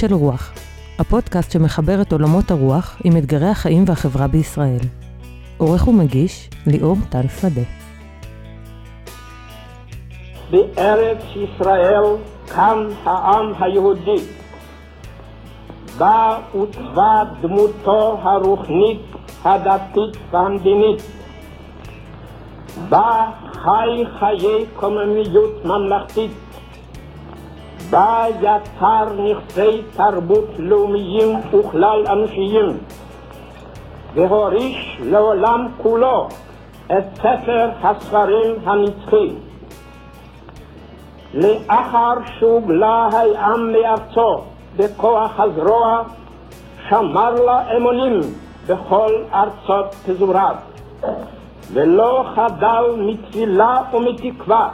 של רוח, הפודקאסט שמחבר את עולמות הרוח עם אתגרי החיים והחברה בישראל. עורך ומגיש, ליאור טל שדה. בארץ ישראל קם העם היהודי. בה עוצבה דמותו הרוחנית, הדתית והמדינית. בה חי חיי קוממיות ממלכתית. בה יצר נכסי תרבות לאומיים וכלל אנושיים. והוריש לעולם כולו את ספר הספרים הנצחי. לאחר שהוגלה העם מארצו בכוח הזרוע, שמר לה אמונים בכל ארצות פזוריו, ולא חדל מתפילה ומתקווה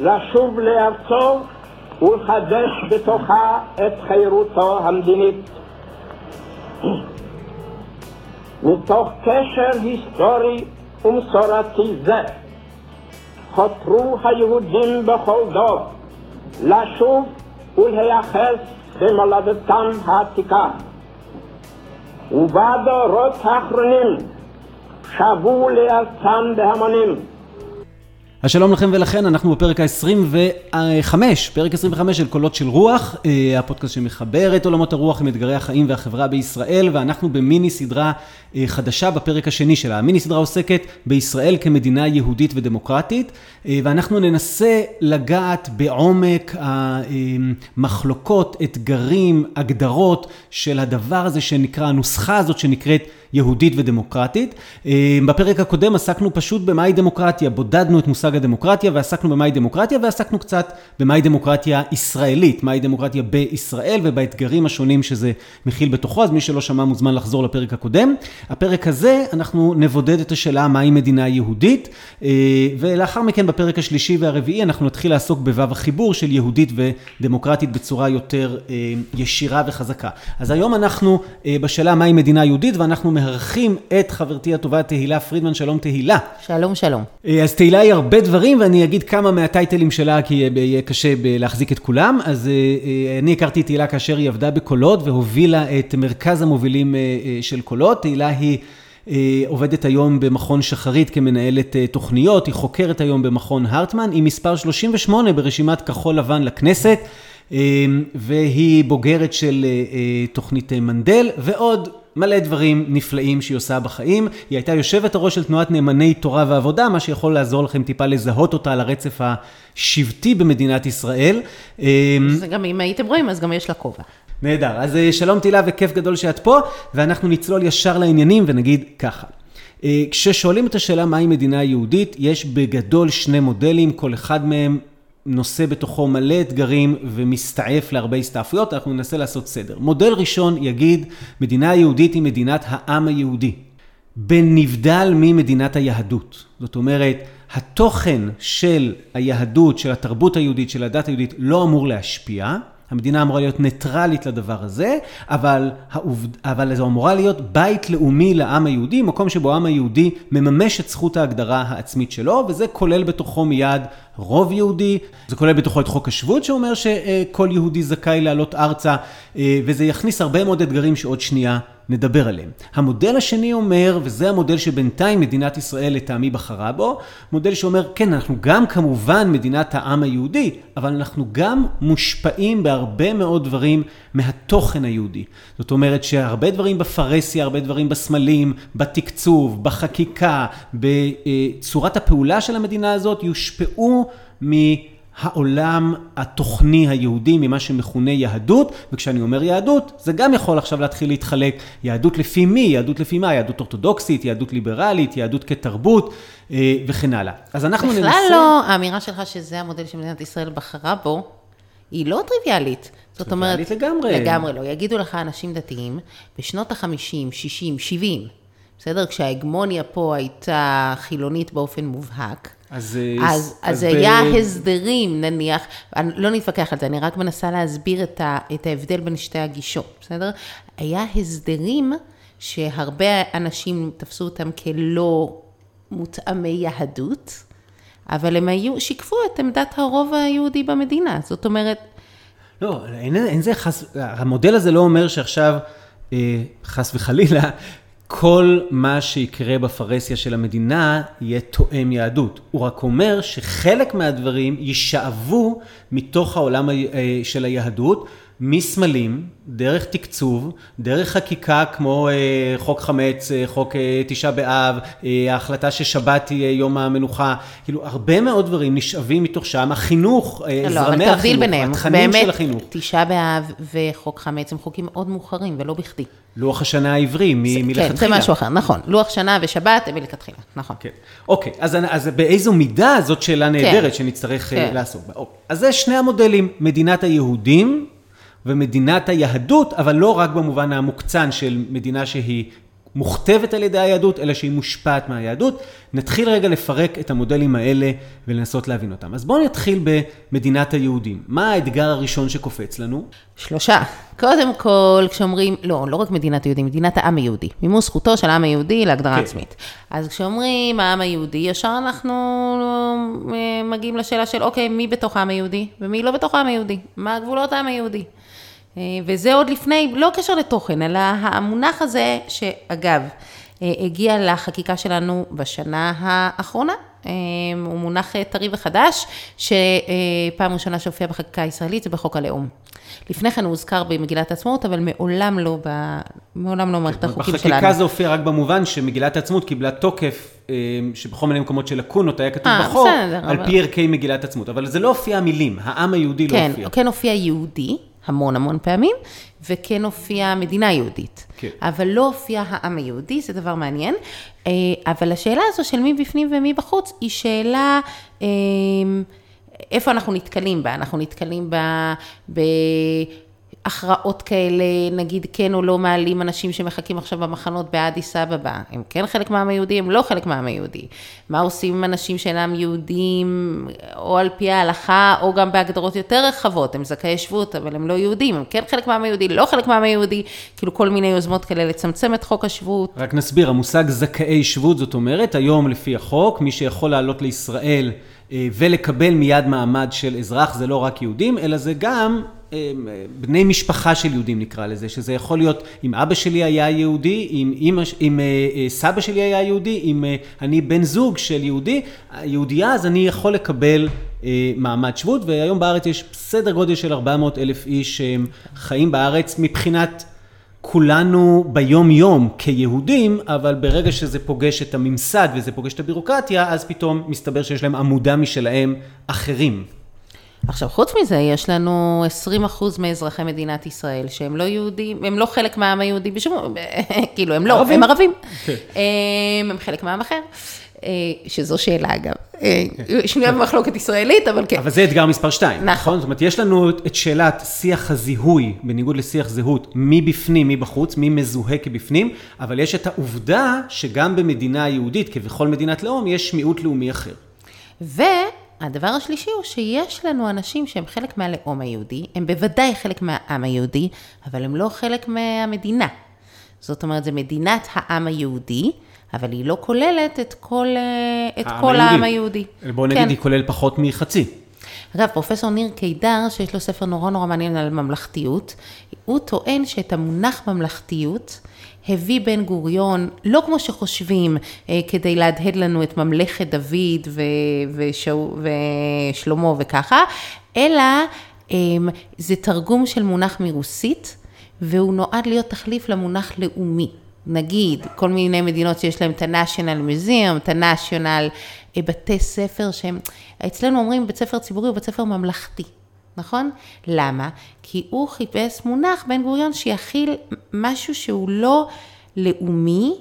לשוב לארצו ולחדש בתוכה את חירותו המדינית. מתוך קשר היסטורי ומסורתי זה חתרו היהודים בכל דור לשוב ולהיאחז במולדתם העתיקה. ובדורות האחרונים שבו לארצם בהמונים. אז שלום לכם ולכן, אנחנו בפרק ה-25, פרק 25 של קולות של רוח, אה, הפודקאסט שמחבר את עולמות הרוח עם אתגרי החיים והחברה בישראל, ואנחנו במיני סדרה אה, חדשה בפרק השני שלה. המיני סדרה עוסקת בישראל כמדינה יהודית ודמוקרטית, אה, ואנחנו ננסה לגעת בעומק המחלוקות, אתגרים, הגדרות של הדבר הזה שנקרא, הנוסחה הזאת שנקראת יהודית ודמוקרטית. בפרק הקודם עסקנו פשוט במהי דמוקרטיה, בודדנו את מושג הדמוקרטיה ועסקנו במהי דמוקרטיה ועסקנו קצת במהי דמוקרטיה ישראלית, מהי דמוקרטיה בישראל ובאתגרים השונים שזה מכיל בתוכו, אז מי שלא שמע מוזמן לחזור לפרק הקודם. הפרק הזה אנחנו נבודד את השאלה מהי מדינה יהודית, ולאחר מכן בפרק השלישי והרביעי אנחנו נתחיל לעסוק בו"ב החיבור של יהודית ודמוקרטית בצורה יותר ישירה וחזקה. אז היום אנחנו בשאלה מהי מדינה יהודית ואנחנו מארחים את חברתי הטובה תהילה פרידמן, שלום תהילה. שלום שלום. אז תהילה היא הרבה דברים ואני אגיד כמה מהטייטלים שלה כי יהיה קשה להחזיק את כולם. אז אני הכרתי את תהילה כאשר היא עבדה בקולות והובילה את מרכז המובילים של קולות. תהילה היא עובדת היום במכון שחרית כמנהלת תוכניות, היא חוקרת היום במכון הרטמן, היא מספר 38 ברשימת כחול לבן לכנסת. והיא בוגרת של תוכנית מנדל ועוד מלא דברים נפלאים שהיא עושה בחיים. היא הייתה יושבת הראש של תנועת נאמני תורה ועבודה, מה שיכול לעזור לכם טיפה לזהות אותה על הרצף השבטי במדינת ישראל. זה גם אם הייתם רואים, אז גם יש לה כובע. נהדר, אז שלום תהילה וכיף גדול שאת פה, ואנחנו נצלול ישר לעניינים ונגיד ככה. כששואלים את השאלה מהי מדינה יהודית, יש בגדול שני מודלים, כל אחד מהם נושא בתוכו מלא אתגרים ומסתעף להרבה הסתעפויות, אנחנו ננסה לעשות סדר. מודל ראשון יגיד, מדינה יהודית היא מדינת העם היהודי, בנבדל ממדינת היהדות. זאת אומרת, התוכן של היהדות, של התרבות היהודית, של הדת היהודית, לא אמור להשפיע. המדינה אמורה להיות ניטרלית לדבר הזה, אבל, העובד, אבל זו אמורה להיות בית לאומי לעם היהודי, מקום שבו העם היהודי מממש את זכות ההגדרה העצמית שלו, וזה כולל בתוכו מיד רוב יהודי, זה כולל בתוכו את חוק השבות שאומר שכל יהודי זכאי לעלות ארצה, וזה יכניס הרבה מאוד אתגרים שעוד שנייה נדבר עליהם. המודל השני אומר, וזה המודל שבינתיים מדינת ישראל לטעמי בחרה בו, מודל שאומר, כן, אנחנו גם כמובן מדינת העם היהודי, אבל אנחנו גם מושפעים בהרבה מאוד דברים מהתוכן היהודי. זאת אומרת שהרבה דברים בפרהסיה, הרבה דברים בסמלים, בתקצוב, בחקיקה, בצורת הפעולה של המדינה הזאת, יושפעו מ... העולם התוכני היהודי ממה שמכונה יהדות, וכשאני אומר יהדות, זה גם יכול עכשיו להתחיל להתחלק יהדות לפי מי, יהדות לפי מה, יהדות אורתודוקסית, יהדות ליברלית, יהדות כתרבות וכן הלאה. אז אנחנו ננסה... בכלל לא, האמירה שלך שזה המודל שמדינת ישראל בחרה בו, היא לא טריוויאלית. זאת אומרת... טריוויאלית לגמרי. לגמרי לא. יגידו לך אנשים דתיים, בשנות ה-50, 60, 70, בסדר? כשההגמוניה פה הייתה חילונית באופן מובהק. אז, אז, אז היה ב... הסדרים, נניח, לא נתווכח על זה, אני רק מנסה להסביר את, ה, את ההבדל בין שתי הגישות, בסדר? היה הסדרים שהרבה אנשים תפסו אותם כלא מותאמי יהדות, אבל הם היו, שיקפו את עמדת הרוב היהודי במדינה. זאת אומרת, לא, אין, אין זה חס... המודל הזה לא אומר שעכשיו, אה, חס וחלילה, כל מה שיקרה בפרהסיה של המדינה יהיה תואם יהדות. הוא רק אומר שחלק מהדברים יישאבו מתוך העולם אה, של היהדות. מסמלים, דרך תקצוב, דרך חקיקה כמו אה, חוק חמץ, אה, חוק אה, תשעה באב, אה, ההחלטה ששבת תהיה יום המנוחה, כאילו הרבה מאוד דברים נשאבים מתוך שם, החינוך, אה, לא, זרמי החינוך, ביניהם. התכנים באמת, של החינוך. תשעה באב וחוק חמץ הם חוקים מאוד מאוחרים, ולא בכדי. לוח השנה העברי, מ- כן, מלכתחילה. זה משהו אחר, נכון. לוח שנה ושבת הם מלכתחילה, נכון. כן. אוקיי, אז, אז באיזו מידה זאת שאלה נהדרת שנצטרך כן. כן. לעסוק בה. אוקיי. אז זה שני המודלים, מדינת היהודים ומדינת היהדות, אבל לא רק במובן המוקצן של מדינה שהיא מוכתבת על ידי היהדות, אלא שהיא מושפעת מהיהדות. נתחיל רגע לפרק את המודלים האלה ולנסות להבין אותם. אז בואו נתחיל במדינת היהודים. מה האתגר הראשון שקופץ לנו? שלושה. קודם כל, כשאומרים, לא, לא רק מדינת היהודים, מדינת העם היהודי. מימוש זכותו של העם היהודי להגדרה כן. עצמית. אז כשאומרים העם היהודי, ישר אנחנו אה, מגיעים לשאלה של, אוקיי, מי בתוך העם היהודי ומי לא בתוך העם היהודי? מה גבולות העם היהודי? אה, וזה עוד לפני, לא קשר לתוכן, אלא המונח הזה, שאגב, אה, הגיע לחקיקה שלנו בשנה האחרונה. אה, הוא מונח טרי וחדש, שפעם ראשונה שהופיע בחקיקה הישראלית זה בחוק הלאום. לפני כן הוא הוזכר במגילת העצמאות, אבל מעולם לא, ב... מעולם לא במערכת החוקים שלנו. בחקיקה זה הופיע רק במובן שמגילת העצמאות קיבלה תוקף, שבכל מיני מקומות של לקונות היה כתוב אה, בחוק, בסדר, על אבל- פי ערכי מגילת העצמאות. אבל זה לא הופיע המילים, העם היהודי לא כן, הופיע. כן הופיע יהודי, המון המון פעמים, וכן הופיע מדינה יהודית. כן. אבל לא הופיע העם היהודי, זה דבר מעניין. אה, אבל השאלה הזו של מי בפנים ומי בחוץ, היא שאלה... אה, איפה אנחנו נתקלים בה? אנחנו נתקלים בה בהכרעות כאלה, נגיד כן או לא מעלים אנשים שמחכים עכשיו במחנות באדיס אבבה. הם כן חלק מהעם היהודי, הם לא חלק מהעם היהודי. מה עושים עם אנשים שאינם יהודים, או על פי ההלכה, או גם בהגדרות יותר רחבות, הם זכאי שבות, אבל הם לא יהודים, הם כן חלק מהעם היהודי, לא חלק מהעם היהודי, כאילו כל מיני יוזמות כאלה לצמצם את חוק השבות. רק נסביר, המושג זכאי שבות, זאת אומרת, היום לפי החוק, מי שיכול לעלות לישראל אה, ולקבל מיד מעמד של אזרח, זה לא רק יהודים, אלא זה גם בני משפחה של יהודים נקרא לזה, שזה יכול להיות אם אבא שלי היה יהודי, אם, אמא, אם אה, אה, סבא שלי היה יהודי, אם אה, אני בן זוג של יהודי, יהודייה, אז אני יכול לקבל אה, מעמד שבות, והיום בארץ יש סדר גודל של 400 אלף איש שהם חיים בארץ מבחינת... כולנו ביום-יום כיהודים, אבל ברגע שזה פוגש את הממסד וזה פוגש את הבירוקרטיה, אז פתאום מסתבר שיש להם עמודה משלהם אחרים. עכשיו, חוץ מזה, יש לנו 20% מאזרחי מדינת ישראל שהם לא יהודים, הם לא חלק מהעם היהודי בשום, כאילו, הם לא, ערבים. הם ערבים. כן. הם הם חלק מהעם אחר, אה, שזו שאלה אגב. אה, שנויה במחלוקת ישראלית, אבל כן. אבל זה אתגר מספר שתיים, נכון. נכון? זאת אומרת, יש לנו את שאלת שיח הזיהוי, בניגוד לשיח זהות, מי בפנים, מי בחוץ, מי מזוהה כבפנים, אבל יש את העובדה שגם במדינה יהודית, כבכל מדינת לאום, יש מיעוט לאומי אחר. והדבר השלישי הוא שיש לנו אנשים שהם חלק מהלאום היהודי, הם בוודאי חלק מהעם היהודי, אבל הם לא חלק מהמדינה. זאת אומרת, זה מדינת העם היהודי, אבל היא לא כוללת את כל, אה, את העם כל היהודי. העם היהודי. בואו נגיד, כן. היא כולל פחות מחצי. אגב, פרופסור ניר קידר, שיש לו ספר נורא נורא מעניין על ממלכתיות, הוא טוען שאת המונח ממלכתיות הביא בן גוריון, לא כמו שחושבים, אה, כדי להדהד לנו את ממלכת דוד ו- ושו- ושלמה וככה, אלא אה, זה תרגום של מונח מרוסית, והוא נועד להיות תחליף למונח לאומי. נגיד, כל מיני מדינות שיש להם את ה-National Museum, את ה-National אה, בתי ספר שהם, אצלנו אומרים בית ספר ציבורי הוא בית ספר ממלכתי, נכון? למה? כי הוא חיפש מונח, בן גוריון, שיכיל משהו שהוא לא לאומי,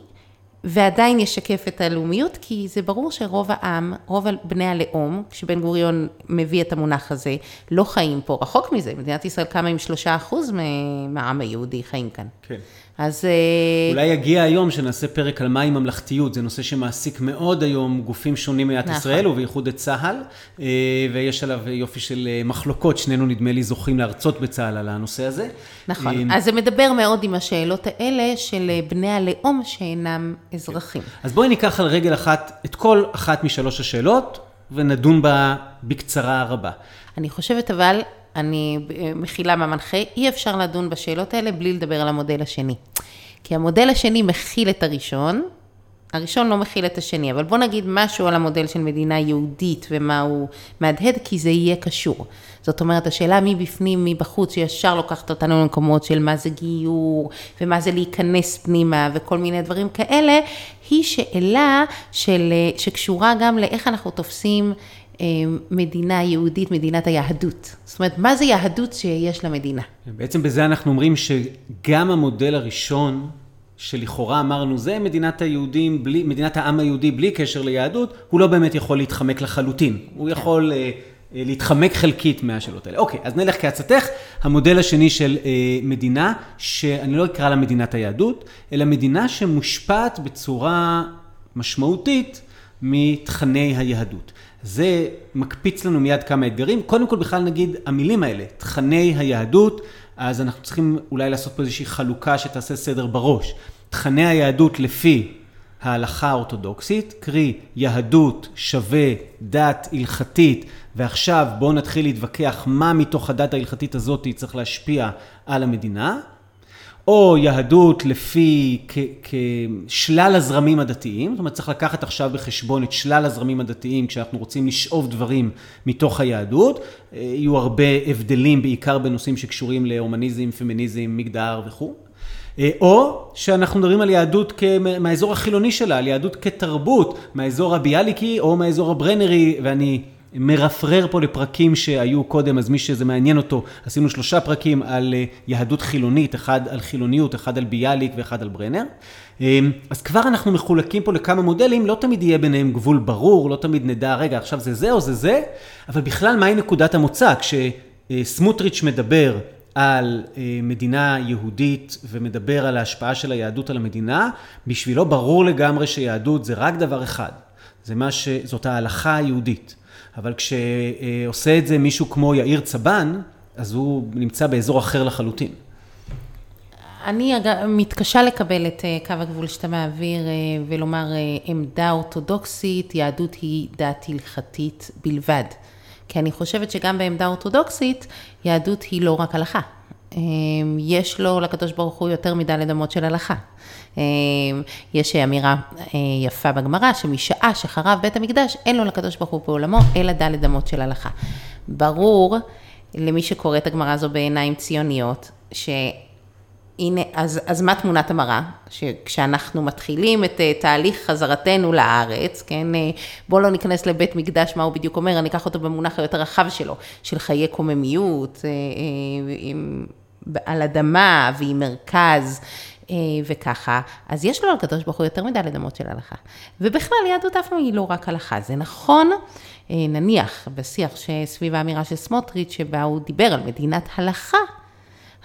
ועדיין ישקף את הלאומיות, כי זה ברור שרוב העם, רוב בני הלאום, כשבן גוריון מביא את המונח הזה, לא חיים פה, רחוק מזה, מדינת ישראל קמה עם שלושה אחוז מהעם היהודי חיים כאן. כן. אז... אה, אולי יגיע היום שנעשה פרק על מהי ממלכתיות, זה נושא שמעסיק מאוד היום גופים שונים במדינת נכון. ישראל, ובייחוד את צה"ל, אה, ויש עליו יופי של אה, מחלוקות, שנינו נדמה לי זוכים להרצות בצה"ל על הנושא הזה. נכון, אז זה מדבר מאוד עם השאלות האלה של בני הלאום שאינם אזרחים. אז בואי ניקח על רגל אחת את כל אחת משלוש השאלות, ונדון בה בקצרה רבה. אני חושבת אבל, אני אה, מכילה מהמנחה, אי אפשר לדון בשאלות האלה בלי לדבר על המודל השני. כי המודל השני מכיל את הראשון, הראשון לא מכיל את השני, אבל בוא נגיד משהו על המודל של מדינה יהודית ומה הוא מהדהד, כי זה יהיה קשור. זאת אומרת, השאלה מי בפנים, מי בחוץ, שישר לוקחת אותנו למקומות של מה זה גיור, ומה זה להיכנס פנימה, וכל מיני דברים כאלה, היא שאלה של, שקשורה גם לאיך אנחנו תופסים אה, מדינה יהודית, מדינת היהדות. זאת אומרת, מה זה יהדות שיש למדינה? בעצם בזה אנחנו אומרים שגם המודל הראשון, שלכאורה אמרנו, זה מדינת היהודים, בלי, מדינת העם היהודי בלי קשר ליהדות, הוא לא באמת יכול להתחמק לחלוטין. הוא. יכול אה, אה, להתחמק חלקית מהשאלות האלה. אוקיי, אז נלך כעצתך, המודל השני של אה, מדינה, שאני לא אקרא לה מדינת היהדות, אלא מדינה שמושפעת בצורה משמעותית מתכני היהדות. זה מקפיץ לנו מיד כמה אתגרים. קודם כל בכלל נגיד המילים האלה, תכני היהדות, אז אנחנו צריכים אולי לעשות פה איזושהי חלוקה שתעשה סדר בראש. תכני היהדות לפי ההלכה האורתודוקסית, קרי יהדות שווה דת הלכתית, ועכשיו בואו נתחיל להתווכח מה מתוך הדת ההלכתית הזאת צריך להשפיע על המדינה. או יהדות לפי כשלל הזרמים הדתיים, זאת אומרת צריך לקחת עכשיו בחשבון את שלל הזרמים הדתיים כשאנחנו רוצים לשאוב דברים מתוך היהדות, אה, יהיו הרבה הבדלים בעיקר בנושאים שקשורים להומניזם, פמיניזם, מגדר וכו'. אה, או שאנחנו מדברים על יהדות מהאזור החילוני שלה, על יהדות כתרבות, מהאזור הביאליקי או מהאזור הברנרי, ואני מרפרר פה לפרקים שהיו קודם, אז מי שזה מעניין אותו, עשינו שלושה פרקים על אה, יהדות חילונית, אחד על חילוניות, אחד על ביאליק ואחד על ברנר. אה, אז כבר אנחנו מחולקים פה לכמה מודלים, לא תמיד יהיה ביניהם גבול ברור, לא תמיד נדע, רגע, עכשיו זה זה או זה זה, אבל בכלל מהי נקודת המוצא? כשסמוטריץ' מדבר על אה, מדינה יהודית ומדבר על ההשפעה של היהדות על המדינה, בשבילו ברור לגמרי שיהדות זה רק דבר אחד, זה מה ש... זאת ההלכה היהודית. אבל כשעושה את זה מישהו כמו יאיר צבן, אז הוא נמצא באזור אחר לחלוטין. אני מתקשה לקבל את אה, קו הגבול שאתה מעביר אה, ולומר אה, עמדה אורתודוקסית, יהדות היא דת הלכתית בלבד. כי אני חושבת שגם בעמדה אורתודוקסית, יהדות היא לא רק הלכה. יש לו לקדוש ברוך הוא יותר מדלת אמות של הלכה. אמ, יש אמירה אה, יפה בגמרא, שמשעה שחרב בית המקדש, אין לו לקדוש ברוך הוא בעולמו, אלא דלת אמות של הלכה. ברור למי שקורא את הגמרא הזו בעיניים ציוניות, שהנה, אז, אז מה תמונת המראה? שכשאנחנו מתחילים את אה, תהליך חזרתנו לארץ, כן, אה, בואו לא ניכנס לבית מקדש, מה הוא בדיוק אומר, אני אקח אותו במונח היותר רחב שלו, של חיי קוממיות, על אדמה ועם מרכז. אה, וככה, אז יש לו על הקדוש ברוך הוא יותר מדי לדמות של הלכה. ובכלל, יהדות אף פעם היא לא רק הלכה. זה נכון, אה, נניח, בשיח שסביב האמירה של סמוטריץ', שבה הוא דיבר על מדינת הלכה,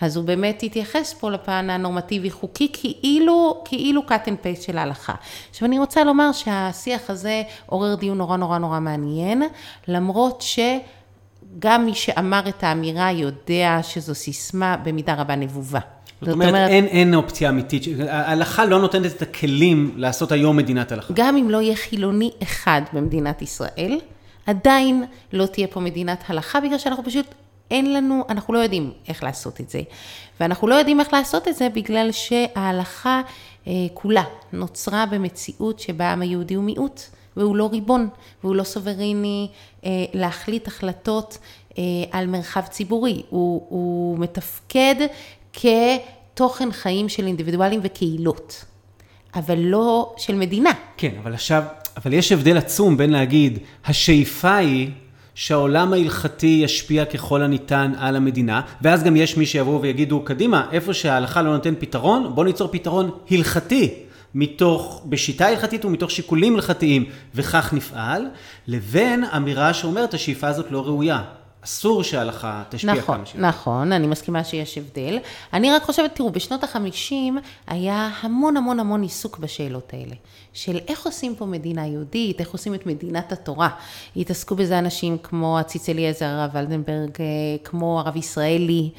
אז הוא באמת התייחס פה לפן הנורמטיבי חוקי, כאילו, כאילו cut and paste של ההלכה. עכשיו אני רוצה לומר שהשיח הזה עורר דיון נורא נורא נורא מעניין, למרות שגם מי שאמר את האמירה יודע שזו סיסמה במידה רבה נבובה. זאת אומרת, אומרת אין, אין אופציה אמיתית, ההלכה לא נותנת את הכלים לעשות היום מדינת הלכה. גם אם לא יהיה חילוני אחד במדינת ישראל, עדיין לא תהיה פה מדינת הלכה, בגלל שאנחנו פשוט, אין לנו, אנחנו לא יודעים איך לעשות את זה. ואנחנו לא יודעים איך לעשות את זה בגלל שההלכה אה, כולה נוצרה במציאות שבה העם היהודי הוא מיעוט. והוא לא ריבון, והוא לא סוברני אה, להחליט החלטות אה, על מרחב ציבורי. הוא, הוא מתפקד כתוכן חיים של אינדיבידואלים וקהילות, אבל לא של מדינה. כן, אבל עכשיו, אבל יש הבדל עצום בין להגיד, השאיפה היא שהעולם ההלכתי ישפיע ככל הניתן על המדינה, ואז גם יש מי שיבואו ויגידו, קדימה, איפה שההלכה לא נותן פתרון, בוא ניצור פתרון הלכתי. מתוך, בשיטה הלכתית ומתוך שיקולים הלכתיים, וכך נפעל, לבין אמירה שאומרת, השאיפה הזאת לא ראויה. אסור שההלכה תשפיע נכון, כמה שיותר. נכון, אני מסכימה שיש הבדל. אני רק חושבת, תראו, בשנות החמישים היה המון המון המון עיסוק בשאלות האלה. של איך עושים פה מדינה יהודית, איך עושים את מדינת התורה. התעסקו בזה אנשים כמו הציץ אליעזר, הרב ולדנברג, כמו הרב ישראלי,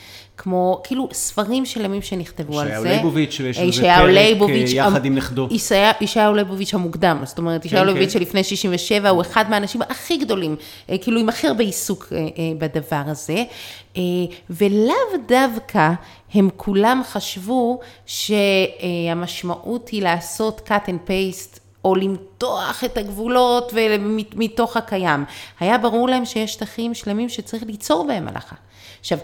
כמו, כאילו, ספרים שלמים שנכתבו על זה. ישעיהו ליבוביץ', ויש לזה פרק, אה, יחד המ- עם נכדו. ישעיה- ישעיהו ליבוביץ' המוקדם, זאת אומרת, ישעיהו כן. ליבוביץ' שלפני 67, הוא אחד מהאנשים הכי גדולים, אה, כאילו עם הכי הרבה עיסוק אה, אה, בדבר הזה, אה, ולאו דווקא הם כולם חשבו שהמשמעות היא לעשות cut and paste. או למתוח את הגבולות ומתוך הקיים. היה ברור להם שיש שטחים שלמים שצריך ליצור בהם הלכה. עכשיו,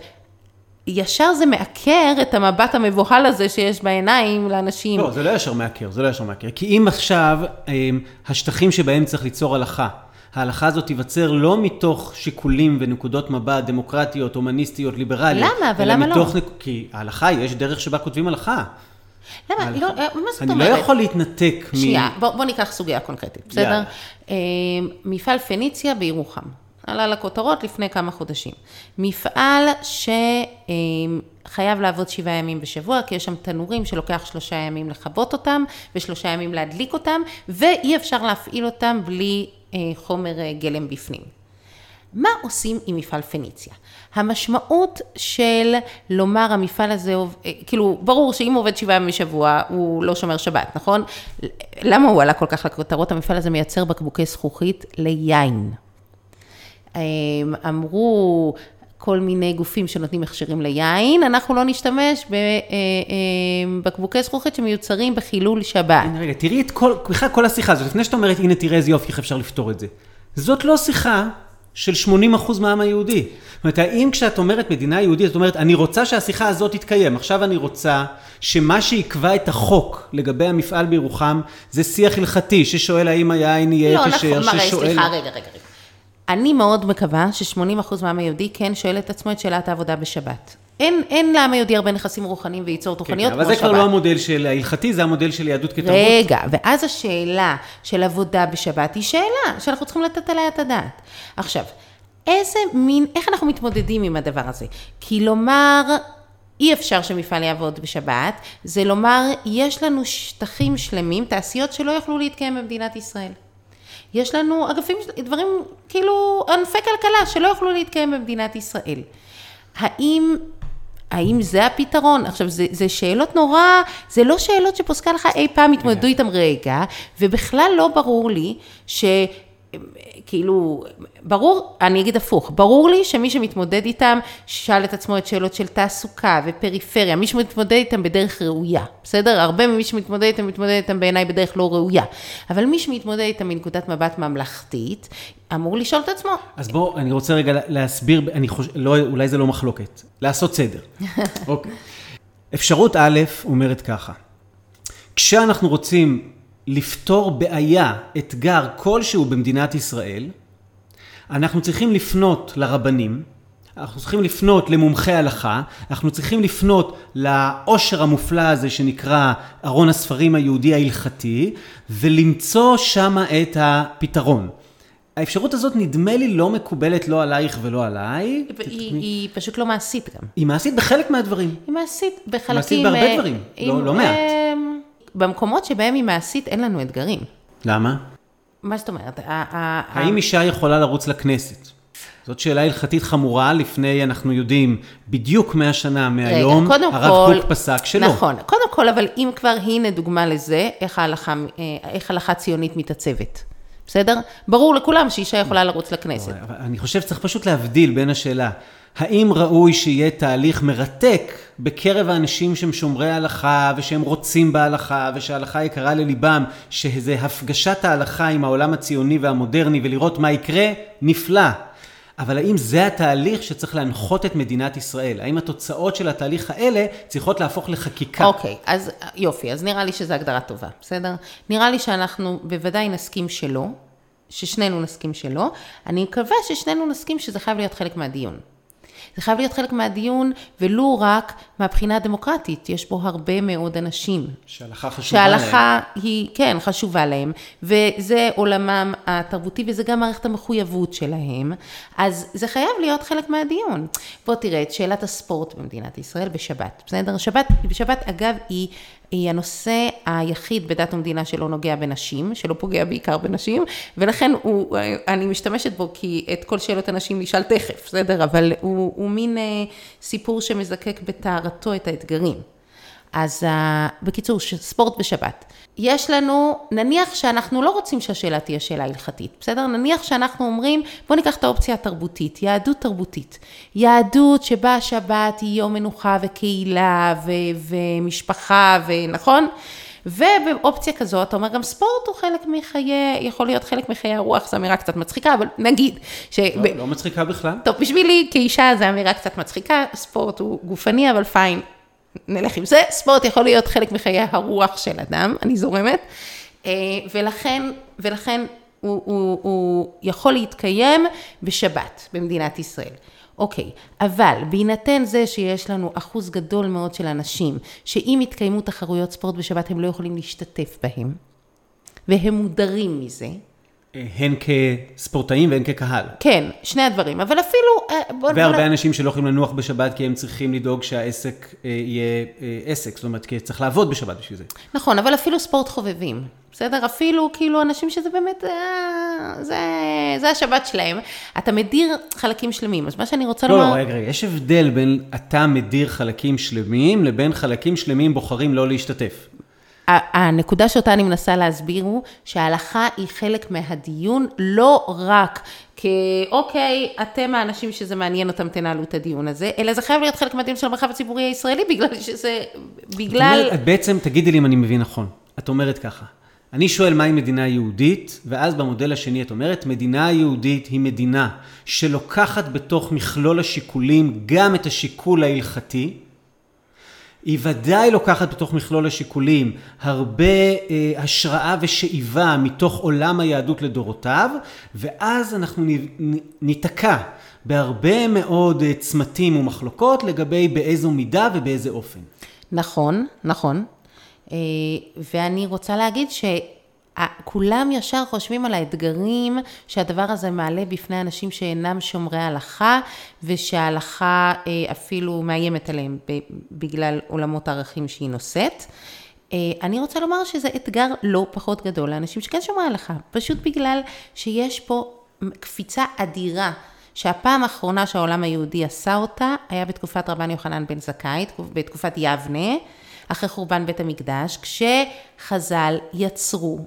ישר זה מעקר את המבט המבוהל הזה שיש בעיניים לאנשים. לא, זה לא ישר מעקר, זה לא ישר מעקר. כי אם עכשיו אמ, השטחים שבהם צריך ליצור הלכה, ההלכה הזאת תיווצר לא מתוך שיקולים ונקודות מבט דמוקרטיות, הומניסטיות, ליברליות. למה? אבל אלא למה לא? נק... כי ההלכה, יש דרך שבה כותבים הלכה. למה? ההלכה. לא, מה זאת אני אומרת? לא יכול להתנתק מ... שנייה, בוא, בוא ניקח סוגיה קונקרטית, בסדר? יאללה. אה, מפעל פניציה בירוחם, עלה לכותרות לפני כמה חודשים. מפעל שחייב לעבוד שבעה ימים בשבוע, כי יש שם תנורים שלוקח שלושה ימים לכבות אותם, ושלושה ימים להדליק אותם, ואי אפשר להפעיל אותם בלי אה, חומר אה, גלם בפנים. מה עושים עם מפעל פניציה? המשמעות של לומר המפעל הזה, אה, כאילו, ברור שאם הוא עובד שבעה ימים בשבוע, הוא לא שומר שבת, נכון? למה הוא עלה כל כך לכותרות? המפעל הזה מייצר בקבוקי זכוכית ליין. אה, אמרו כל מיני גופים שנותנים הכשרים ליין, אנחנו לא נשתמש בבקבוקי זכוכית שמיוצרים בחילול שבת. הנה, רגע, תראי את כל, בכלל כל השיחה הזאת, לפני שאת אומרת, הנה תראה איזה יופי, איך אפשר לפתור את זה. זאת לא שיחה של 80% מהעם היהודי. זאת אומרת, האם כשאת אומרת מדינה יהודית, זאת אומרת, אני רוצה שהשיחה הזאת תתקיים. עכשיו אני רוצה שמה שיקבע את החוק לגבי המפעל בירוחם, זה שיח הלכתי, ששואל האם היין יהיה לא, כשר, נכון, מראה, ששואל... סליחה, רגע, רגע, רגע. אני מאוד מקווה ש-80% מהעם היהודי כן שואל את עצמו את שאלת העבודה בשבת. אין, אין לעם היהודי הרבה נכסים רוחניים וייצור כן, תוכניות אבל כמו זה שבת. כבר לא המודל של ההלכתי, זה המודל של יהדות כתרבות. רגע, ואז השאלה של עבודה בשבת היא שאלה שאנחנו צריכים לתת עליה את הדעת. עכשיו, איזה מין, איך אנחנו מתמודדים עם הדבר הזה? כי לומר, אי אפשר שמפעל יעבוד בשבת, זה לומר, יש לנו שטחים שלמים, תעשיות שלא יוכלו להתקיים במדינת ישראל. יש לנו אגפים, דברים, כאילו, ענפי כלכלה שלא יוכלו להתקיים במדינת ישראל. האם האם זה הפתרון? עכשיו, זה, זה שאלות נורא, זה לא שאלות שפוסקי הלכה אי פעם התמודדו איתם רגע, ובכלל לא ברור לי ש... כאילו, ברור, אני אגיד הפוך, ברור לי שמי שמתמודד איתם, שאל את עצמו את שאלות של תעסוקה ופריפריה, מי שמתמודד איתם בדרך ראויה, בסדר? הרבה ממי שמתמודד איתם, מתמודד איתם בעיניי בדרך לא ראויה, אבל מי שמתמודד איתם מנקודת מבט ממלכתית, אמור לשאול את עצמו, אז בואו, אני רוצה רגע להסביר, אני חושב, לא, אולי זה לא מחלוקת, לעשות סדר. אוקיי. אפשרות א' אומרת ככה, כשאנחנו רוצים לפתור בעיה, אתגר כלשהו במדינת ישראל, אנחנו צריכים לפנות לרבנים, אנחנו צריכים לפנות למומחי הלכה, אנחנו צריכים לפנות לעושר המופלא הזה שנקרא ארון הספרים היהודי ההלכתי, ולמצוא שם את הפתרון. האפשרות הזאת נדמה לי לא מקובלת לא עלייך ולא עליי. היא. היא פשוט לא מעשית גם. היא מעשית בחלק מהדברים. היא מעשית בחלקים... מעשית בהרבה אה, דברים, לא- לא מעט. במקומות שבהם היא מעשית אין לנו אתגרים. למה? מה זאת אומרת? האם אישה יכולה לרוץ לכנסת? זאת שאלה הלכתית חמורה, לפני, אנחנו יודעים, בדיוק 100 שנה מהיום, רגע, הרב קוק פסק שלא. נכון, קודם כל, אבל אם כבר הנה דוגמה לזה, איך ההלכה, אה, איך הלכה ציונית מתעצבת. בסדר? ברור לכולם שאישה יכולה לרוץ לכנסת. אני חושב שצריך פשוט להבדיל בין השאלה, האם ראוי שיהיה תהליך מרתק בקרב האנשים שהם שומרי ההלכה ושהם רוצים בהלכה ושההלכה יקרה לליבם, שזה הפגשת ההלכה עם העולם הציוני והמודרני ולראות מה יקרה, נפלא. אבל האם זה התהליך שצריך להנחות את מדינת ישראל? האם התוצאות של התהליך האלה צריכות להפוך לחקיקה? אוקיי, אז יופי, אז נראה לי שזו הגדרה טובה, בסדר? נראה לי שאנחנו בוודאי נסכים שלא, ששנינו נסכים שלא. אני מקווה ששנינו נסכים שזה חייב להיות חלק מהדיון. זה חייב להיות חלק מהדיון, ולו רק מהבחינה הדמוקרטית. יש בו הרבה מאוד אנשים. שההלכה חשובה להם. שההלכה היא, כן, חשובה להם, וזה עולמם התרבותי וזה גם מערכת המחויבות שלהם, אז זה חייב להיות חלק מהדיון. בוא תראה את שאלת הספורט במדינת ישראל בשבת, בסדר? שבת, בשבת אגב היא... היא הנושא היחיד בדת ומדינה שלא נוגע בנשים, שלא פוגע בעיקר בנשים, ולכן הוא, אני משתמשת בו כי את כל שאלות הנשים נשאל תכף, בסדר? אבל הוא, הוא, מין אה, סיפור שמזקק בטהרתו את האתגרים. אז אה, בקיצור, ספורט בשבת. יש לנו, נניח שאנחנו לא רוצים שהשאלה תהיה שאלה הלכתית, בסדר? נניח שאנחנו אומרים, בואו ניקח את האופציה התרבותית, יהדות תרבותית. יהדות שבה השבת היא יום מנוחה וקהילה ו- ומשפחה, ונכון? ובאופציה כזאת, אתה אומר גם ספורט הוא חלק מחיי, יכול להיות חלק מחיי הרוח, זו אמירה קצת מצחיקה, אבל נגיד, ש... לא, לא מצחיקה בכלל. טוב, בשבילי כאישה זו אמירה קצת מצחיקה, ספורט הוא גופני, אבל פיין, נלך עם זה. ספורט יכול להיות חלק מחיי הרוח של אדם, אני זורמת, אה, ולכן, ולכן הוא, הוא, הוא יכול להתקיים בשבת במדינת ישראל. אוקיי, אבל בהינתן זה שיש לנו אחוז גדול מאוד של אנשים, שאם יתקיימו תחרויות ספורט בשבת הם לא יכולים להשתתף בהם, והם מודרים מזה, הן כספורטאים והן כקהל. כן, שני הדברים, אבל אפילו... אה, בוא, והרבה בוא, אנשים שלא יכולים לנוח בשבת כי הם צריכים לדאוג שהעסק אה, יהיה אה, עסק, זאת אומרת, כי צריך לעבוד בשבת בשביל זה. נכון, אבל אפילו ספורט חובבים, בסדר? אפילו כאילו אנשים שזה באמת, אה, זה, זה השבת שלהם. אתה מדיר חלקים שלמים, אז מה שאני רוצה לא, לומר... לא, רגע, רגע, יש הבדל בין אתה מדיר חלקים שלמים לבין חלקים שלמים בוחרים לא להשתתף. הנקודה שאותה אני מנסה להסביר הוא שההלכה היא חלק מהדיון, לא רק כאוקיי, אתם האנשים שזה מעניין אותם, תנהלו את הדיון הזה, אלא זה חייב להיות חלק מהדיון של המרחב הציבורי הישראלי, בגלל שזה, בגלל... את אומרת, בעצם, תגידי לי אם אני מבין נכון. את אומרת ככה, אני שואל מהי מדינה יהודית, ואז במודל השני את אומרת, מדינה יהודית היא מדינה שלוקחת בתוך מכלול השיקולים גם את השיקול ההלכתי, היא ודאי לוקחת בתוך מכלול השיקולים הרבה אה, השראה ושאיבה מתוך עולם היהדות לדורותיו, ואז אנחנו ניתקע בהרבה מאוד אה, צמתים ומחלוקות לגבי באיזו מידה ובאיזה אופן. נכון, נכון. אה, ואני רוצה להגיד שכולם ישר חושבים על האתגרים שהדבר הזה מעלה בפני אנשים שאינם שומרי הלכה, ושההלכה אה, אפילו מאיימת עליהם בגלל עולמות הערכים שהיא נושאת. אה, אני רוצה לומר שזה אתגר לא פחות גדול לאנשים שכן שומרי הלכה, פשוט בגלל שיש פה קפיצה אדירה. שהפעם האחרונה שהעולם היהודי עשה אותה, היה בתקופת רבן יוחנן בן זכאי, בתקופת יבנה, אחרי חורבן בית המקדש, כשחז"ל יצרו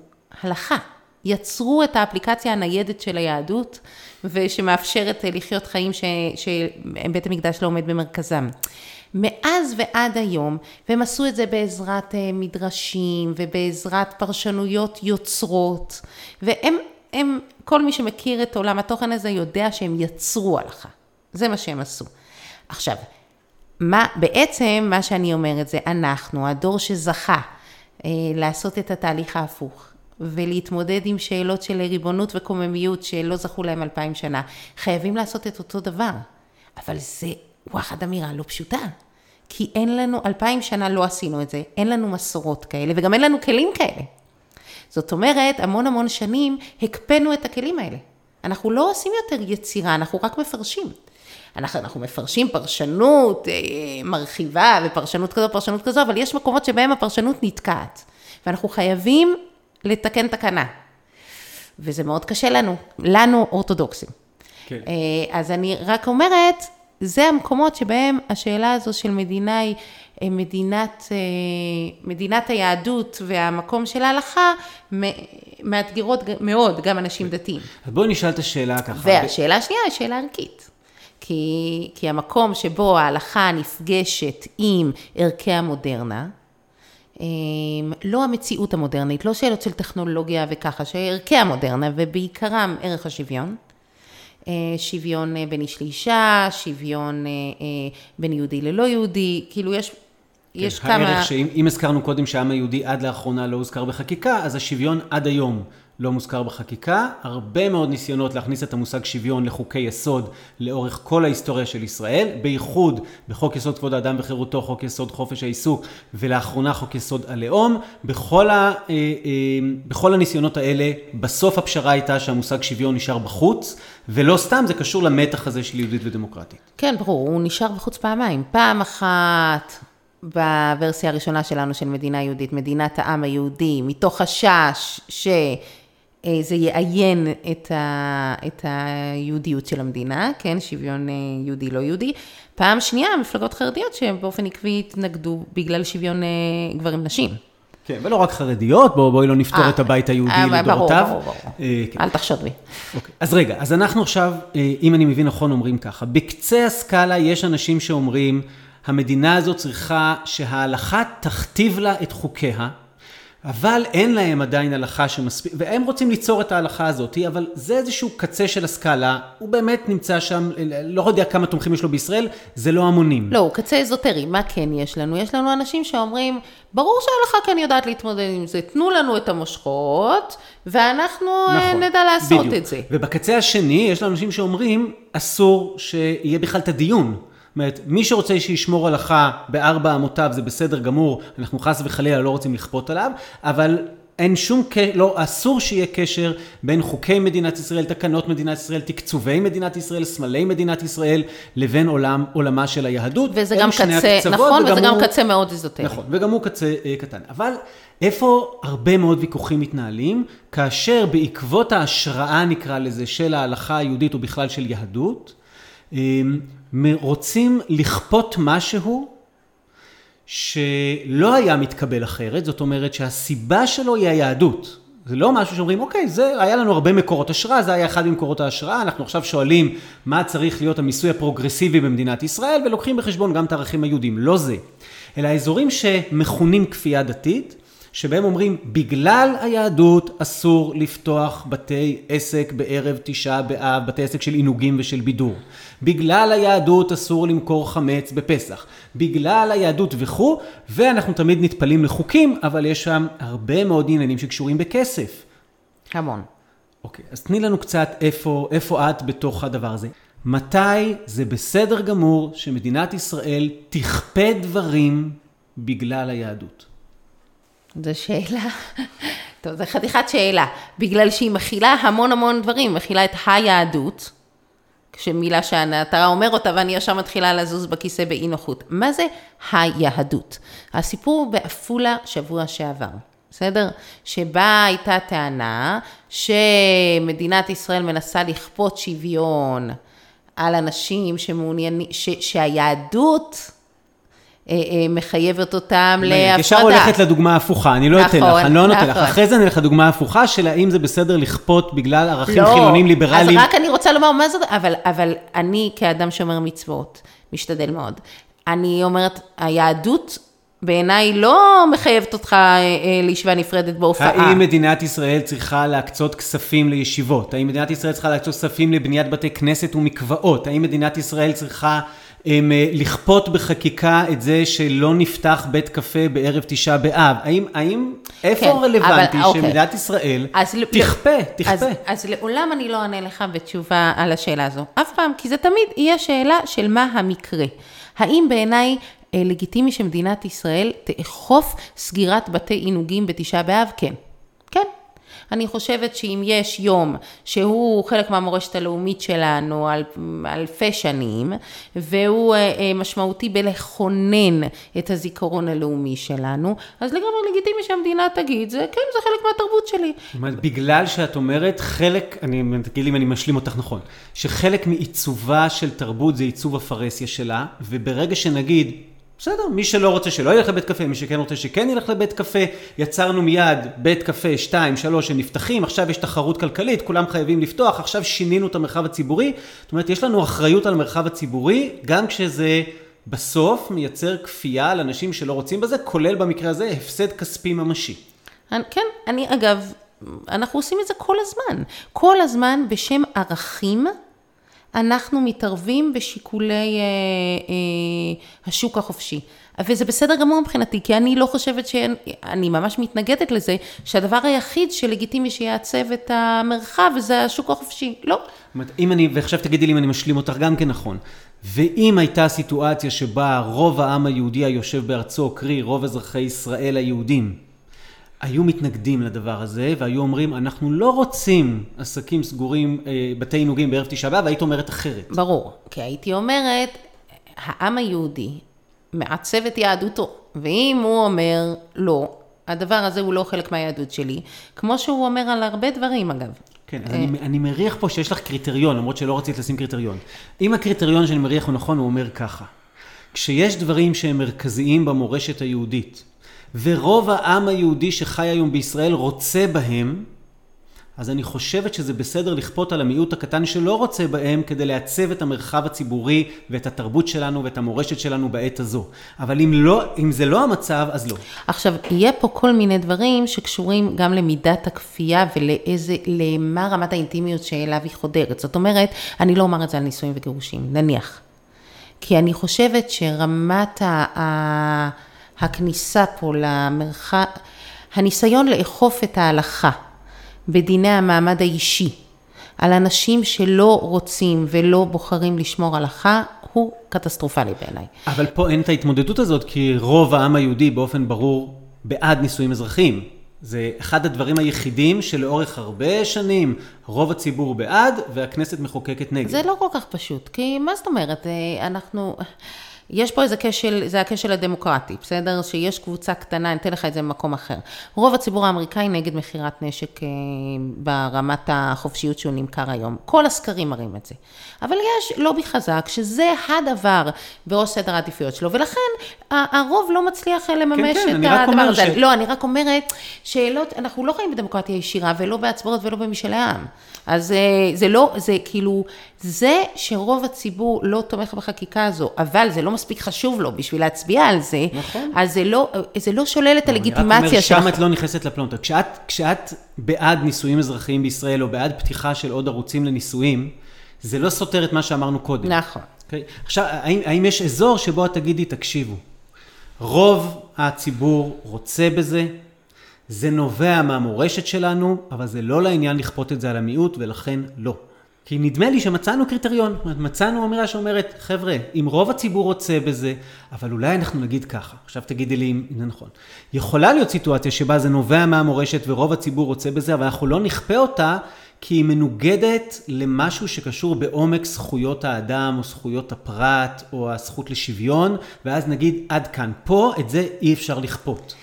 הלכה. יצרו את האפליקציה הניידת של היהדות, ושמאפשרת לחיות חיים ש, שבית המקדש לא עומד במרכזם. מאז ועד היום, והם עשו את זה בעזרת אה, מדרשים ובעזרת פרשנויות יוצרות, והם, הם, כל מי שמכיר את עולם התוכן הזה יודע שהם יצרו הלכה. זה מה שהם עשו. עכשיו, מה, בעצם מה שאני אומרת זה אנחנו, הדור שזכה אה, לעשות את התהליך ההפוך. ולהתמודד עם שאלות של ריבונות וקוממיות שלא זכו להם אלפיים שנה, חייבים לעשות את אותו דבר. אבל זה וואחד אמירה לא פשוטה. כי אין לנו, אלפיים שנה לא עשינו את זה, אין לנו מסורות כאלה, וגם אין לנו כלים כאלה. זאת אומרת, המון המון שנים הקפאנו את הכלים האלה. אנחנו לא עושים יותר יצירה, אנחנו רק מפרשים. אנחנו, אנחנו מפרשים פרשנות אה, מרחיבה ופרשנות כזו, פרשנות כזו, אבל יש מקומות שבהם הפרשנות נתקעת. ואנחנו חייבים לתקן תקנה. וזה מאוד קשה לנו, לנו אורתודוקסים. כן. אה, אז אני רק אומרת, זה המקומות שבהם השאלה הזו של מדינה היא אה, מדינת, אה, מדינת היהדות והמקום של ההלכה, מאתגרות מאוד גם אנשים דתיים. אז בואי נשאל את השאלה ככה. והשאלה השנייה היא שאלה ערכית. כי, כי המקום שבו ההלכה נפגשת עם ערכי המודרנה, לא המציאות המודרנית, לא שאלות של טכנולוגיה וככה, שערכי המודרנה ובעיקרם ערך השוויון, שוויון בין איש לאישה, שוויון בין יהודי ללא יהודי, כאילו יש, יש כן, כמה... הערך שאם הזכרנו קודם שהעם היהודי עד לאחרונה לא הוזכר בחקיקה, אז השוויון עד היום לא מוזכר בחקיקה. הרבה מאוד ניסיונות להכניס את המושג שוויון לחוקי יסוד לאורך כל ההיסטוריה של ישראל, בייחוד בחוק יסוד כבוד האדם וחירותו, חוק יסוד חופש העיסוק, ולאחרונה חוק יסוד הלאום. בכל, ה, אה, אה, בכל הניסיונות האלה, בסוף הפשרה הייתה שהמושג שוויון נשאר בחוץ, ולא סתם, זה קשור למתח הזה של יהודית ודמוקרטית. כן, ברור, הוא נשאר בחוץ פעמיים. פעם אחת... בוורסיה הראשונה שלנו של מדינה יהודית, מדינת העם היהודי, מתוך חשש אה, זה יאיין את, ה, את היהודיות של המדינה, כן, שוויון אה, יהודי לא יהודי. פעם שנייה, מפלגות חרדיות שבאופן עקבי התנגדו בגלל שוויון אה, גברים נשים. כן, ולא רק חרדיות, בואו בוא לא נפתור אה, את הבית היהודי אה, לדורותיו. ברור, ברור, ברור. אה, כן. אל תחשוד בי. אוקיי. אז רגע, אז אנחנו עכשיו, אה, אם אני מבין נכון, אומרים ככה, בקצה הסקאלה יש אנשים שאומרים, המדינה הזאת צריכה שההלכה תכתיב לה את חוקיה, אבל אין להם עדיין הלכה שמספיק, והם רוצים ליצור את ההלכה הזאת, אבל זה איזשהו קצה של הסקאלה, הוא באמת נמצא שם, לא יודע כמה תומכים יש לו בישראל, זה לא המונים. לא, הוא קצה אזוטרי, מה כן יש לנו? יש לנו אנשים שאומרים, ברור שההלכה כן יודעת להתמודד עם זה, תנו לנו את המושכות, ואנחנו אה, נדע לעשות נכון, בדיוק. את זה. ובקצה השני, יש לנו אנשים שאומרים, אסור שיהיה בכלל את הדיון. אומרת, מי שרוצה שישמור הלכה בארבע אמותיו זה בסדר גמור, אנחנו חס וחלילה לא רוצים לכפות עליו, אבל אין שום. לא, אסור שיהיה קשר בין חוקי מדינת ישראל, תקנות מדינת ישראל, תקצובי מדינת ישראל, סמלי מדינת ישראל, לבין עולם, עולמה של היהדות. וזה גם קצה, הקצוות, נכון, וזה גם הוא- קצה מאוד אזוטרי. נכון, וגם הוא קצה אה, קטן. אבל איפה הרבה מאוד ויכוחים מתנהלים, כאשר בעקבות ההשראה, נקרא לזה, של ההלכה היהודית, או בכלל של יהדות, אה, רוצים לכפות משהו שלא היה מתקבל אחרת, זאת אומרת שהסיבה שלו היא היהדות. זה לא משהו שאומרים, אוקיי, זה, היה לנו הרבה מקורות השראה, זה היה אחד ממקורות ההשראה, אנחנו עכשיו שואלים מה צריך להיות המיסוי הפרוגרסיבי במדינת ישראל, ולוקחים בחשבון גם את הערכים היהודיים. לא זה. אלא אזורים שמכונים כפייה דתית, שבהם אומרים, בגלל היהדות אסור לפתוח בתי עסק בערב תשעה באב, בתי עסק של עינוגים ושל בידור. בגלל היהדות אסור למכור חמץ בפסח. בגלל היהדות וכו', ואנחנו תמיד נטפלים לחוקים, אבל יש שם הרבה מאוד עניינים שקשורים בכסף. המון. אוקיי, אז תני לנו קצת איפה, איפה את בתוך הדבר הזה. מתי זה בסדר גמור שמדינת ישראל תכפה דברים בגלל היהדות? זו שאלה. טוב, זו חתיכת שאלה. בגלל שהיא מכילה המון המון דברים, מכילה את היהדות, כשמילה שאתה אומר אותה ואני ישר מתחילה לזוז בכיסא באי נוחות. מה זה היהדות? הסיפור בעפולה שבוע שעבר. בסדר? שבה הייתה טענה שמדינת ישראל מנסה לכפות שוויון על אנשים שמעוניינים, ש- שהיהדות מחייבת אותם להפרדה. ישר הולכת לדוגמה ההפוכה, אני לא אתן לך, נכון, אני לא נותן לך. נכון. אחרי זה אני אלך לדוגמה ההפוכה של האם זה בסדר לכפות בגלל ערכים לא, חילונים ליברליים. אז רק אני רוצה לומר מה זאת, אבל, אבל אני כאדם שומר מצוות, משתדל מאוד. אני אומרת, היהדות בעיניי לא מחייבת אותך אה, אה, לישיבה נפרדת בהופעה. האם מדינת ישראל צריכה להקצות כספים לישיבות? האם מדינת ישראל צריכה להקצות כספים לבניית בתי כנסת ומקוואות? האם מדינת ישראל צריכה הם, אה, לכפות בחקיקה את זה שלא נפתח בית קפה בערב תשעה באב? האם, האם, איפה כן, רלוונטי אבל, אוקיי. שמדינת ישראל אז תכפה, תכפה? אז, אז לעולם אני לא אענה לך בתשובה על השאלה הזו. אף פעם, כי זה תמיד יהיה שאלה של מה המקרה. האם בעיניי אה, לגיטימי שמדינת ישראל תאכוף סגירת בתי עינוגים בתשעה באב? כן. כן. אני חושבת שאם יש יום שהוא חלק מהמורשת הלאומית שלנו על אלפי שנים, והוא אה, אה, משמעותי בלכונן את הזיכרון הלאומי שלנו, אז לגמרי לגיטימי שהמדינה תגיד, זה כן, זה חלק מהתרבות שלי. בגלל שאת אומרת, חלק, אני, תגיד לי אם אני משלים אותך נכון, שחלק מעיצובה של תרבות זה עיצוב הפרהסיה שלה, וברגע שנגיד, בסדר, מי שלא רוצה שלא ילך לבית קפה, מי שכן רוצה שכן ילך לבית קפה, יצרנו מיד בית קפה 2, 3 שנפתחים, עכשיו יש תחרות כלכלית, כולם חייבים לפתוח, עכשיו שינינו את המרחב הציבורי, זאת אומרת, יש לנו אחריות על המרחב הציבורי, גם כשזה בסוף מייצר כפייה לאנשים שלא רוצים בזה, כולל במקרה הזה הפסד כספי ממשי. כן, אני אגב, אנחנו עושים את זה כל הזמן. כל הזמן בשם ערכים, אנחנו מתערבים בשיקולי אה, אה, השוק החופשי. וזה בסדר גמור מבחינתי, כי אני לא חושבת ש... אני ממש מתנגדת לזה, שהדבר היחיד שלגיטימי שיעצב את המרחב זה השוק החופשי. לא. זאת אומרת, אם אני, ועכשיו תגידי לי אם אני משלים אותך גם כן נכון, ואם הייתה סיטואציה שבה רוב העם היהודי היושב בארצו, קרי רוב אזרחי ישראל היהודים, היו מתנגדים לדבר הזה, והיו אומרים, אנחנו לא רוצים עסקים סגורים, אה, בתי עינוגים בערב תשעה באב, והיית אומרת אחרת. ברור, כי הייתי אומרת, העם היהודי מעצב את יהדותו, ואם הוא אומר לא, הדבר הזה הוא לא חלק מהיהדות שלי, כמו שהוא אומר על הרבה דברים אגב. כן, אז אני, אני מריח פה שיש לך קריטריון, למרות שלא רצית לשים קריטריון. אם הקריטריון שאני מריח הוא נכון, הוא אומר ככה. כשיש דברים שהם מרכזיים במורשת היהודית, ורוב העם היהודי שחי היום בישראל רוצה בהם, אז אני חושבת שזה בסדר לכפות על המיעוט הקטן שלא רוצה בהם כדי לעצב את המרחב הציבורי ואת התרבות שלנו ואת המורשת שלנו בעת הזו. אבל אם, לא, אם זה לא המצב, אז לא. עכשיו, יהיה פה כל מיני דברים שקשורים גם למידת הכפייה ולאיזה, למה רמת האינטימיות שאליו היא חודרת. זאת אומרת, אני לא אומר את זה על נישואים וגירושים, נניח. כי אני חושבת שרמת ה... הכניסה פה למרחב, הניסיון לאכוף את ההלכה בדיני המעמד האישי על אנשים שלא רוצים ולא בוחרים לשמור הלכה, הוא קטסטרופלי בעיניי. אבל פה אין את ההתמודדות הזאת, כי רוב העם היהודי באופן ברור בעד נישואים אזרחיים. זה אחד הדברים היחידים שלאורך הרבה שנים רוב הציבור בעד והכנסת מחוקקת נגד. זה לא כל כך פשוט, כי מה זאת אומרת, אה, אנחנו... יש פה איזה כשל, זה הכשל הדמוקרטי, בסדר? שיש קבוצה קטנה, אני אתן לך את זה במקום אחר. רוב הציבור האמריקאי נגד מכירת נשק אה, ברמת החופשיות שהוא נמכר היום. כל הסקרים מראים את זה. אבל יש לובי חזק, שזה הדבר בראש סדר העדיפויות שלו, ולכן הרוב לא מצליח לממש כן, כן, את הדבר הזה. ש... לא, אני רק אומרת, שאלות, אנחנו לא חיים בדמוקרטיה ישירה, ולא בהצבעות ולא במשאלי העם. אז אה, זה לא, זה כאילו, זה שרוב הציבור לא תומך בחקיקה הזו, אבל זה לא מספיק חשוב לו בשביל להצביע על זה, נכון. אז זה לא, זה לא שולל את הלגיטימציה שלך. אני רק אומר, שם את לא נכנסת לפלונטה. כשאת, כשאת בעד נישואים אזרחיים בישראל, או בעד פתיחה של עוד ערוצים לנישואים, זה לא סותר את מה שאמרנו קודם. נכון. Okay? אוקיי? עכשיו, האם, האם יש אזור שבו את תגידי, תקשיבו, רוב הציבור רוצה בזה, זה נובע מהמורשת שלנו, אבל זה לא לעניין לכפות את זה על המיעוט, ולכן לא. כי נדמה לי שמצאנו קריטריון, מצאנו אמירה שאומרת, חבר'ה, אם רוב הציבור רוצה בזה, אבל אולי אנחנו נגיד ככה, עכשיו תגידי לי אם זה נכון. יכולה להיות סיטואציה שבה זה נובע מהמורשת ורוב הציבור רוצה בזה, אבל אנחנו לא נכפה אותה, כי היא מנוגדת למשהו שקשור בעומק זכויות האדם, או זכויות הפרט, או הזכות לשוויון, ואז נגיד, עד כאן. פה, את זה אי אפשר לכפות.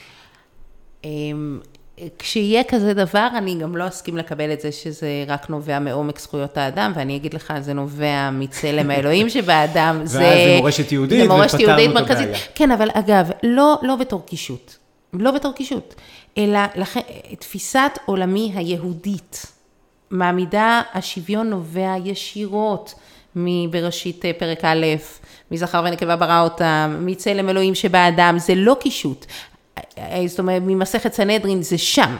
כשיהיה כזה דבר, אני גם לא אסכים לקבל את זה שזה רק נובע מעומק זכויות האדם, ואני אגיד לך, זה נובע מצלם האלוהים שבאדם. זה... ואז זה מורשת יהודית, ופתרנו את הבעיה. כן, אבל אגב, לא, לא בתור קישוט. לא בתור קישוט, אלא לכן, תפיסת עולמי היהודית מעמידה, השוויון נובע ישירות מבראשית אה, פרק א', מזכר ונקבה ברא אותם, מצלם אלוהים שבאדם, זה לא קישוט. זאת אומרת, ממסכת סנהדרין זה שם.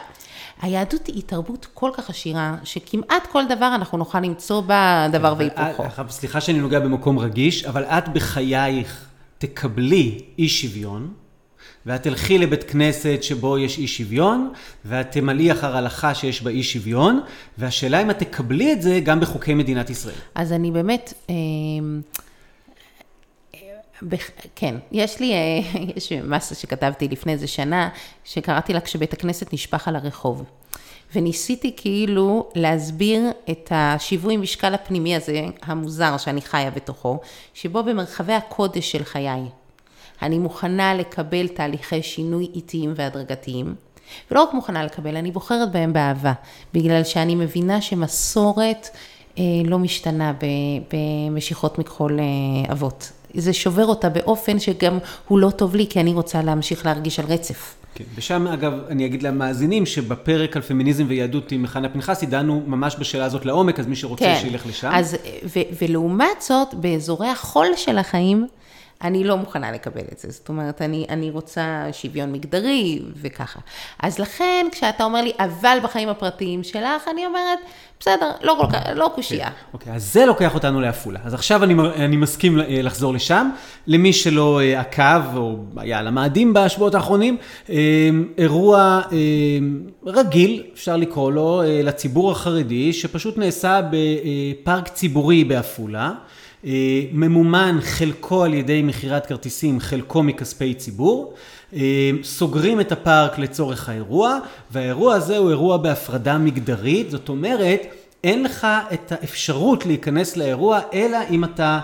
היהדות היא תרבות כל כך עשירה, שכמעט כל דבר אנחנו נוכל למצוא בה דבר והיפוכו. סליחה שאני נוגע במקום רגיש, אבל את בחייך תקבלי אי שוויון, ואת תלכי לבית כנסת שבו יש אי שוויון, ואת תמלאי אחר הלכה שיש בה אי שוויון, והשאלה אם את תקבלי את זה גם בחוקי מדינת ישראל. אז אני באמת... אה, כן, יש לי, אה, יש מסה שכתבתי לפני איזה שנה, שקראתי לה כשבית הכנסת נשפך על הרחוב. וניסיתי כאילו להסביר את השיווי משקל הפנימי הזה, המוזר שאני חיה בתוכו, שבו במרחבי הקודש של חיי, אני מוכנה לקבל תהליכי שינוי איטיים והדרגתיים, ולא רק מוכנה לקבל, אני בוחרת בהם באהבה, בגלל שאני מבינה שמסורת אה, לא משתנה במשיכות מכחול אה, אבות. זה שובר אותה באופן שגם הוא לא טוב לי, כי אני רוצה להמשיך להרגיש על רצף. כן, ושם אגב, אני אגיד למאזינים שבפרק על פמיניזם ויהדות עם מחנה פנחסי, דנו ממש בשאלה הזאת לעומק, אז מי שרוצה כן. שילך לשם. אז, ו- ולעומת זאת, באזורי החול של החיים, אני לא מוכנה לקבל את זה. זאת אומרת, אני, אני רוצה שוויון מגדרי וככה. אז לכן, כשאתה אומר לי, אבל בחיים הפרטיים שלך, אני אומרת, בסדר, לא כל כך, לא קושייה. כן, אוקיי, אז זה לוקח אותנו לעפולה. אז עכשיו אני, אני מסכים לחזור לשם. למי שלא אה, עקב, או היה על המאדים בשבועות האחרונים, אה, אירוע אה, רגיל, אפשר לקרוא לו, לציבור החרדי, שפשוט נעשה בפארק ציבורי בעפולה. אה, ממומן חלקו על ידי מכירת כרטיסים, חלקו מכספי ציבור. אה, סוגרים את הפארק לצורך האירוע, והאירוע הזה הוא אירוע בהפרדה מגדרית, זאת אומרת, אין לך את האפשרות להיכנס לאירוע, אלא אם אתה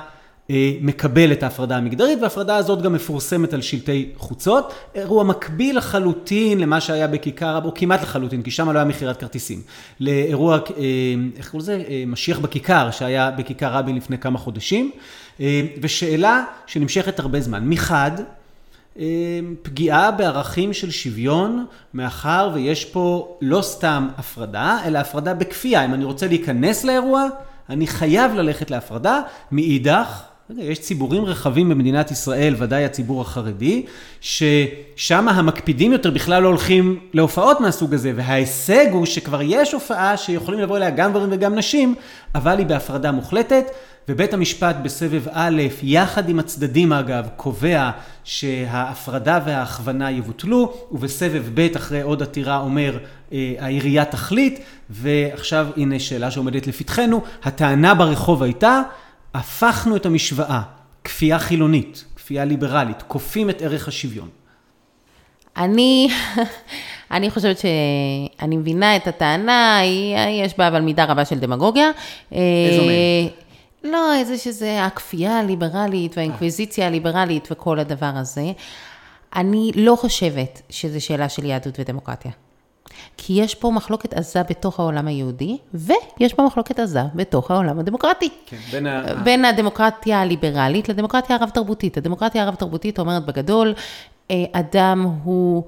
מקבל את ההפרדה המגדרית, וההפרדה הזאת גם מפורסמת על שלטי חוצות. אירוע מקביל לחלוטין למה שהיה בכיכר, או כמעט לחלוטין, כי שם לא היה מכירת כרטיסים. לאירוע, איך קוראים לזה? משיח בכיכר, שהיה בכיכר רבין לפני כמה חודשים. ושאלה שנמשכת הרבה זמן. מחד, פגיעה בערכים של שוויון, מאחר ויש פה לא סתם הפרדה, אלא הפרדה בכפייה. אם אני רוצה להיכנס לאירוע, אני חייב ללכת להפרדה. מאידך, יש ציבורים רחבים במדינת ישראל, ודאי הציבור החרדי, ששם המקפידים יותר בכלל לא הולכים להופעות מהסוג הזה, וההישג הוא שכבר יש הופעה שיכולים לבוא אליה גם גברים וגם נשים, אבל היא בהפרדה מוחלטת. ובית המשפט בסבב א', יחד עם הצדדים אגב, קובע שההפרדה וההכוונה יבוטלו, ובסבב ב', אחרי עוד עתירה, אומר העירייה תחליט, ועכשיו הנה שאלה שעומדת לפתחנו, הטענה ברחוב הייתה, הפכנו את המשוואה, כפייה חילונית, כפייה ליברלית, כופים את ערך השוויון. אני, אני חושבת שאני מבינה את הטענה, יש בה אבל מידה רבה של דמגוגיה. איזו מהם? לא, איזה שזה הכפייה הליברלית והאינקוויזיציה הליברלית וכל הדבר הזה. אני לא חושבת שזו שאלה של יהדות ודמוקרטיה. כי יש פה מחלוקת עזה בתוך העולם היהודי, ויש פה מחלוקת עזה בתוך העולם הדמוקרטי. כן, בין ה... בין הדמוקרטיה הליברלית לדמוקרטיה הרב-תרבותית. הדמוקרטיה הרב-תרבותית אומרת בגדול, אדם הוא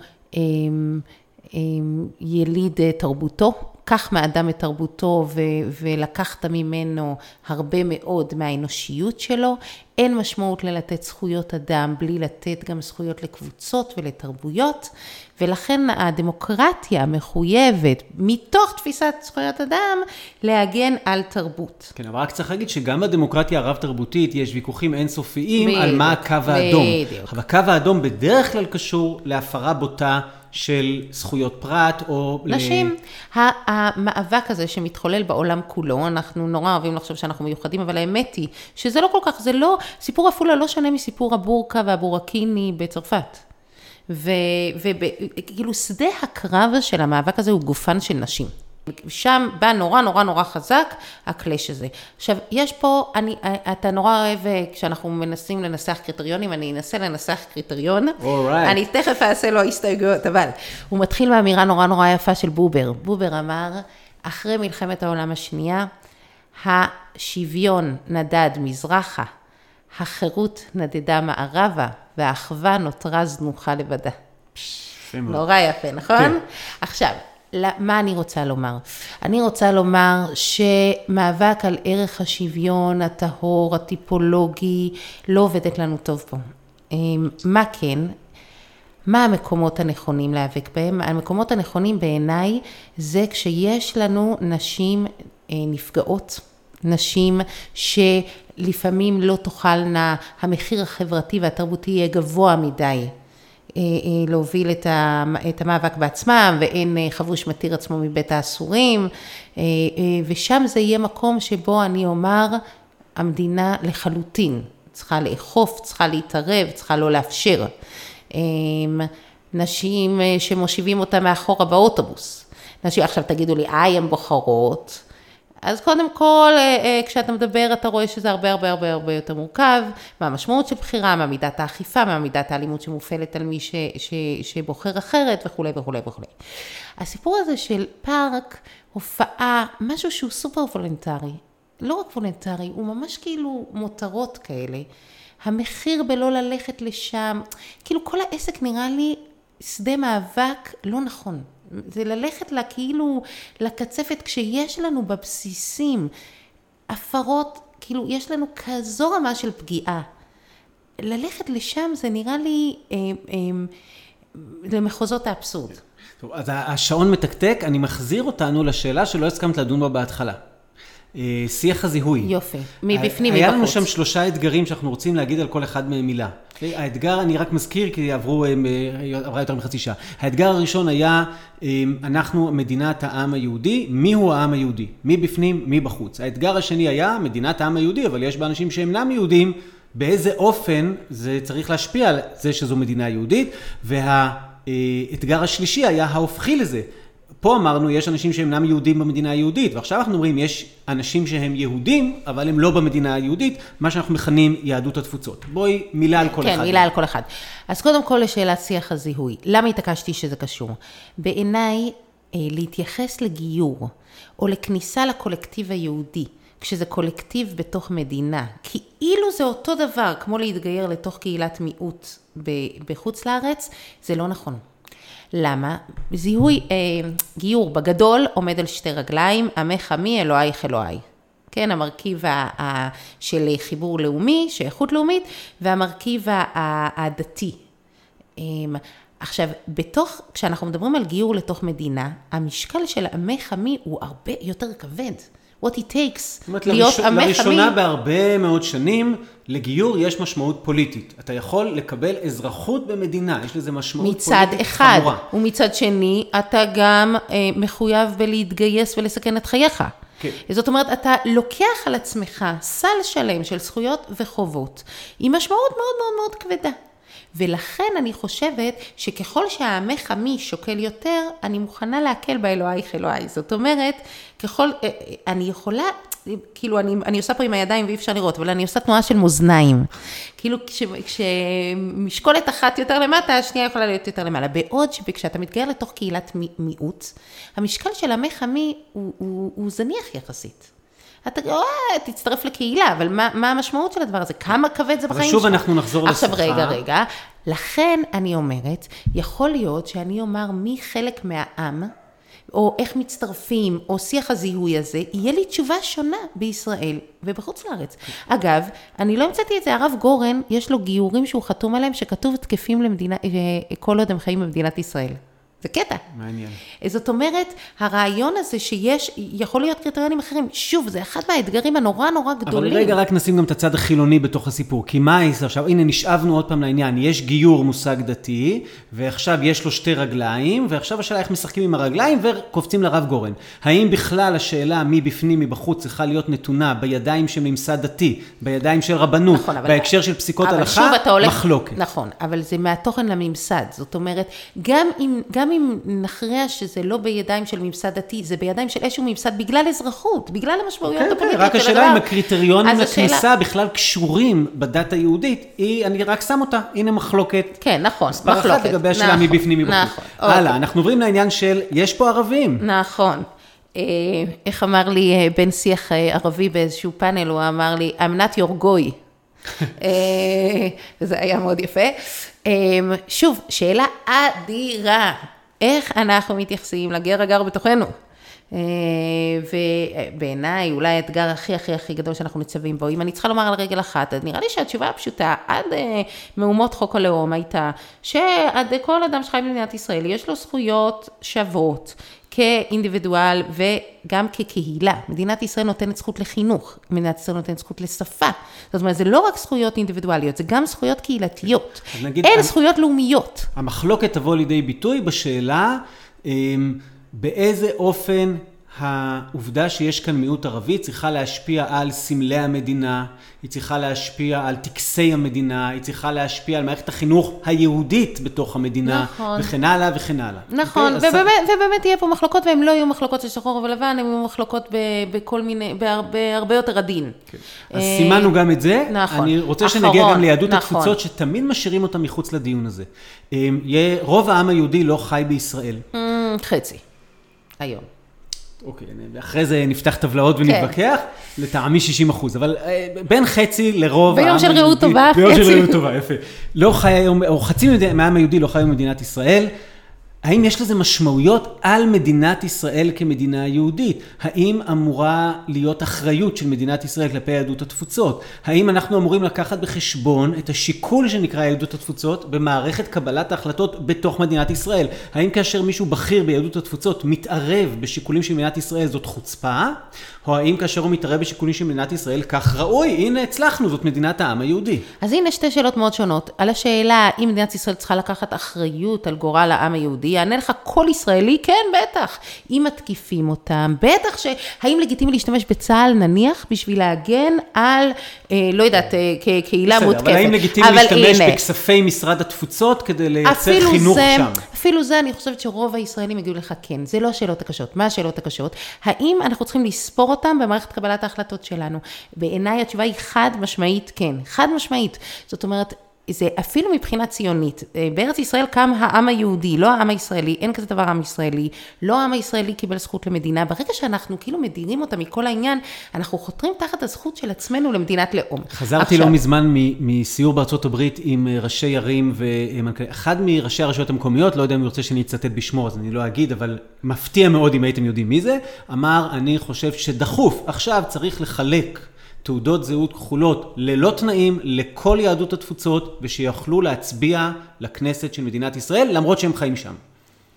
יליד תרבותו, קח מאדם את תרבותו ו- ולקחת ממנו הרבה מאוד מהאנושיות שלו. אין משמעות ללתת זכויות אדם בלי לתת גם זכויות לקבוצות ולתרבויות, ולכן הדמוקרטיה מחויבת, מתוך תפיסת זכויות אדם, להגן על תרבות. כן, אבל רק צריך להגיד שגם בדמוקרטיה הרב-תרבותית יש ויכוחים אינסופיים בדיוק, על מה הקו האדום. בדיוק. אבל הקו האדום בדרך כלל קשור להפרה בוטה של זכויות פרט, או... ל- נשים, ה- המאבק הזה שמתחולל בעולם כולו, אנחנו נורא אוהבים לחשוב שאנחנו מיוחדים, אבל האמת היא שזה לא כל כך, זה לא, סיפור עפולה לא שונה מסיפור הבורקה והבורקיני בצרפת. וכאילו שדה הקרב של המאבק הזה הוא גופן של נשים. שם בא נורא נורא נורא חזק הקלאש הזה. עכשיו, יש פה, אני, אתה נורא אוהב, כשאנחנו מנסים לנסח קריטריונים, אני אנסה לנסח קריטריון. Alright. אני תכף אעשה לו הסתייגויות, אבל הוא מתחיל מאמירה נורא נורא יפה של בובר. בובר אמר, אחרי מלחמת העולם השנייה, השוויון נדד מזרחה, החירות נדדה מערבה, והאחווה נותרה זנוחה לבדה. נורא יפה, נכון? כן. עכשיו, מה אני רוצה לומר? אני רוצה לומר שמאבק על ערך השוויון הטהור, הטיפולוגי, לא עובדת לנו טוב פה. אמ, מה כן? מה המקומות הנכונים להיאבק בהם? המקומות הנכונים בעיניי זה כשיש לנו נשים אה, נפגעות, נשים שלפעמים לא תוכלנה, המחיר החברתי והתרבותי יהיה גבוה מדי. להוביל את את המאבק בעצמם, ואין חבוש מתיר עצמו מבית האסורים, ושם זה יהיה מקום שבו אני אומר, המדינה לחלוטין צריכה לאכוף, צריכה להתערב, צריכה לא לאפשר. נשים שמושיבים אותה מאחורה באוטובוס. נשים, עכשיו תגידו לי, איי, הן בוחרות. אז קודם כל, כשאתה מדבר, אתה רואה שזה הרבה הרבה הרבה הרבה יותר מורכב, מה המשמעות של בחירה, מה מידת האכיפה, מה מידת האלימות שמופעלת על מי ש, ש, שבוחר אחרת וכולי וכולי וכולי. הסיפור הזה של פארק, הופעה, משהו שהוא סופר וולנטרי, לא רק וולנטרי, הוא ממש כאילו מותרות כאלה. המחיר בלא ללכת לשם, כאילו כל העסק נראה לי שדה מאבק לא נכון. זה ללכת לה כאילו לקצפת כשיש לנו בבסיסים הפרות, כאילו יש לנו כזו רמה של פגיעה. ללכת לשם זה נראה לי אה, אה, למחוזות האבסורד. טוב, אז השעון מתקתק, אני מחזיר אותנו לשאלה שלא הסכמת לדון בה בהתחלה. שיח הזיהוי. יופי, מבפנים, מבחוץ. היה לנו שם שלושה אתגרים שאנחנו רוצים להגיד על כל אחד מהם מילה. האתגר, אני רק מזכיר, כי עברו, עברה יותר מחצי שעה. האתגר הראשון היה, אנחנו מדינת העם היהודי, מי הוא העם היהודי? מי בפנים, מי בחוץ? האתגר השני היה, מדינת העם היהודי, אבל יש בה אנשים שאינם יהודים, באיזה אופן זה צריך להשפיע על זה שזו מדינה יהודית, והאתגר השלישי היה ההופכי לזה. פה אמרנו, יש אנשים שאינם יהודים במדינה היהודית, ועכשיו אנחנו אומרים, יש אנשים שהם יהודים, אבל הם לא במדינה היהודית, מה שאנחנו מכנים יהדות התפוצות. בואי, מילה על כל כן, אחד. כן, מילה על כל אחד. אז קודם כל לשאלת שיח הזיהוי. למה התעקשתי שזה קשור? בעיניי, אה, להתייחס לגיור, או לכניסה לקולקטיב היהודי, כשזה קולקטיב בתוך מדינה, כאילו זה אותו דבר כמו להתגייר לתוך קהילת מיעוט בחוץ לארץ, זה לא נכון. למה? זיהוי, אה, גיור בגדול עומד על שתי רגליים, עמך עמי, אלוהיך אלוהי. כן, המרכיב ה, ה, של חיבור לאומי, שייכות לאומית, והמרכיב הדתי. אמ, עכשיו, בתוך, כשאנחנו מדברים על גיור לתוך מדינה, המשקל של עמך עמי הוא הרבה יותר כבד. What it takes, אומרת, להיות עמך עמי. לראשונה בהרבה מאוד שנים, לגיור יש משמעות פוליטית. אתה יכול לקבל אזרחות במדינה, יש לזה משמעות פוליטית אחד, חמורה. מצד אחד, ומצד שני, אתה גם אה, מחויב בלהתגייס ולסכן את חייך. כן. זאת אומרת, אתה לוקח על עצמך סל שלם של זכויות וחובות, עם משמעות מאוד מאוד מאוד כבדה. ולכן אני חושבת שככל שהעמך עמי שוקל יותר, אני מוכנה להקל באלוהיך אלוהי. זאת אומרת, ככל, אה, אה, אני יכולה, כאילו אני, אני עושה פה עם הידיים ואי אפשר לראות, אבל אני עושה תנועה של מאזניים. כאילו כש, כשמשקולת אחת יותר למטה, השנייה יכולה להיות יותר למעלה. בעוד שכשאתה מתגייר לתוך קהילת מיעוט, המשקל של עמך עמי הוא, הוא, הוא זניח יחסית. אתה, תצטרף לקהילה, אבל מה, מה המשמעות של הדבר הזה? כמה כבד זה בחיים שלך? אבל שוב אנחנו נחזור לשיחה. עכשיו, רגע, רגע. לכן אני אומרת, יכול להיות שאני אומר מי חלק מהעם, או איך מצטרפים, או שיח הזיהוי הזה, יהיה לי תשובה שונה בישראל ובחוץ לארץ. אגב, אני לא המצאתי את זה, הרב גורן, יש לו גיורים שהוא חתום עליהם, שכתוב תקפים למדינה, אה, כל עוד הם חיים במדינת ישראל. זה קטע. מעניין. זאת אומרת, הרעיון הזה שיש, יכול להיות קריטריונים אחרים, שוב, זה אחד מהאתגרים הנורא נורא גדולים. אבל רגע, רק נשים גם את הצד החילוני בתוך הסיפור. כי מה יש עכשיו, הנה נשאבנו עוד פעם לעניין, יש גיור מושג דתי, ועכשיו יש לו שתי רגליים, ועכשיו השאלה איך משחקים עם הרגליים, וקופצים לרב גורן. האם בכלל השאלה מי בפנים, מבחוץ, צריכה להיות נתונה בידיים של ממסד דתי, בידיים של רבנות, נכון, בהקשר של פסיקות הלכה, מחלוקת. נכון, אבל זה מהתוכן לממסד. זאת אומרת, גם אם... גם גם אם נכריע שזה לא בידיים של ממסד דתי, זה בידיים של איזשהו ממסד בגלל אזרחות, בגלל המשמעויות כן, הפוליטיות כן, רק השאלה אם הקריטריונים לכניסה השאלה... בכלל קשורים בדת היהודית, היא, אני רק שם אותה, הנה מחלוקת. כן, נכון, מספר מחלוקת. מספר אחת לגבי השאלה נכון, מבפנים מבחוץ. נכון, הלאה, אוקיי. אנחנו עוברים לעניין של, יש פה ערבים. נכון. אה, איך אמר לי אה, בן שיח אה, ערבי באיזשהו פאנל, הוא אמר לי, I'm not your goy. זה היה מאוד יפה. שוב, שאלה אדירה. איך אנחנו מתייחסים לגר הגר בתוכנו? אה, ובעיניי, אולי האתגר הכי הכי הכי גדול שאנחנו ניצבים בו, אם אני צריכה לומר על רגל אחת, אז נראה לי שהתשובה הפשוטה, עד אה, מהומות חוק הלאום הייתה, שעד כל אדם שחי במדינת ישראל יש לו זכויות שוות. כאינדיבידואל וגם כקהילה. מדינת ישראל נותנת זכות לחינוך, מדינת ישראל נותנת זכות לשפה. זאת אומרת, זה לא רק זכויות אינדיבידואליות, זה גם זכויות קהילתיות. נגיד, אין זכויות לאומיות. המחלוקת תבוא לידי ביטוי בשאלה אמ, באיזה אופן העובדה שיש כאן מיעוט ערבי צריכה להשפיע על סמלי המדינה, היא צריכה להשפיע על טקסי המדינה, היא צריכה להשפיע על מערכת החינוך היהודית בתוך המדינה, נכון. וכן הלאה וכן הלאה. נכון, okay, ובאמת, אז... ובאמת יהיה פה מחלוקות, והן לא יהיו מחלוקות של שחור ולבן, הן יהיו מחלוקות בכל מיני, בהרבה, בהרבה יותר עדין. כן. אז אה, סימנו גם את זה. נכון. אני רוצה אחרון, שנגיע גם ליהדות נכון. התפוצות, שתמיד משאירים אותה מחוץ לדיון הזה. אה, רוב העם היהודי לא חי בישראל. Mm, חצי, היום. אוקיי, אחרי זה נפתח טבלאות כן. ונתווכח, לטעמי 60 אחוז, אבל אה, בין חצי לרוב ביום של רעות טובה, חצי. ביום של רעות טובה, יפה. לא חי היום, או חצי מהעם היהודי לא חי במדינת ישראל. האם יש לזה משמעויות על מדינת ישראל כמדינה יהודית? האם אמורה להיות אחריות של מדינת ישראל כלפי יהדות התפוצות? האם אנחנו אמורים לקחת בחשבון את השיקול שנקרא יהדות התפוצות במערכת קבלת ההחלטות בתוך מדינת ישראל? האם כאשר מישהו בכיר ביהדות התפוצות מתערב בשיקולים של מדינת ישראל זאת חוצפה? או האם כאשר הוא מתערב בשיקולים של מדינת ישראל כך ראוי? הנה הצלחנו, זאת מדינת העם היהודי. אז הנה שתי שאלות מאוד שונות. על השאלה אם מדינת ישראל צריכה לקחת אחריות על גורל העם היהודי. יהודי, יענה לך כל ישראלי, כן, בטח. אם מתקיפים אותם, בטח ש... האם לגיטימי להשתמש בצה"ל, נניח, בשביל להגן על, אה, לא יודעת, אה, קהילה בסדר, מותקפת. אבל האם לגיטימי להשתמש הנה, בכספי משרד התפוצות כדי לייצר חינוך זה, שם? אפילו זה, אני חושבת שרוב הישראלים יגידו לך כן. זה לא השאלות הקשות. מה השאלות הקשות? האם אנחנו צריכים לספור אותם במערכת קבלת ההחלטות שלנו? בעיניי התשובה היא חד משמעית כן. חד משמעית. זאת אומרת, זה אפילו מבחינה ציונית, אה, בארץ ישראל קם העם היהודי, לא העם הישראלי, אין כזה דבר עם ישראלי, לא העם הישראלי קיבל זכות למדינה, ברגע שאנחנו כאילו מדירים אותה מכל העניין, אנחנו חותרים תחת הזכות של עצמנו למדינת לאום. חזרתי עכשיו... לא מזמן מסיור בארצות הברית עם אה, ראשי ערים ומנכ"לים, אחד מראשי הרשויות המקומיות, לא יודע אם הוא רוצה שאני אצטט בשמו, אז אני לא אגיד, אבל מפתיע מאוד אם הייתם יודעים מי זה, אמר, אני חושב שדחוף, עכשיו צריך לחלק. תעודות זהות כחולות ללא תנאים לכל יהדות התפוצות, ושיוכלו להצביע לכנסת של מדינת ישראל, למרות שהם חיים שם.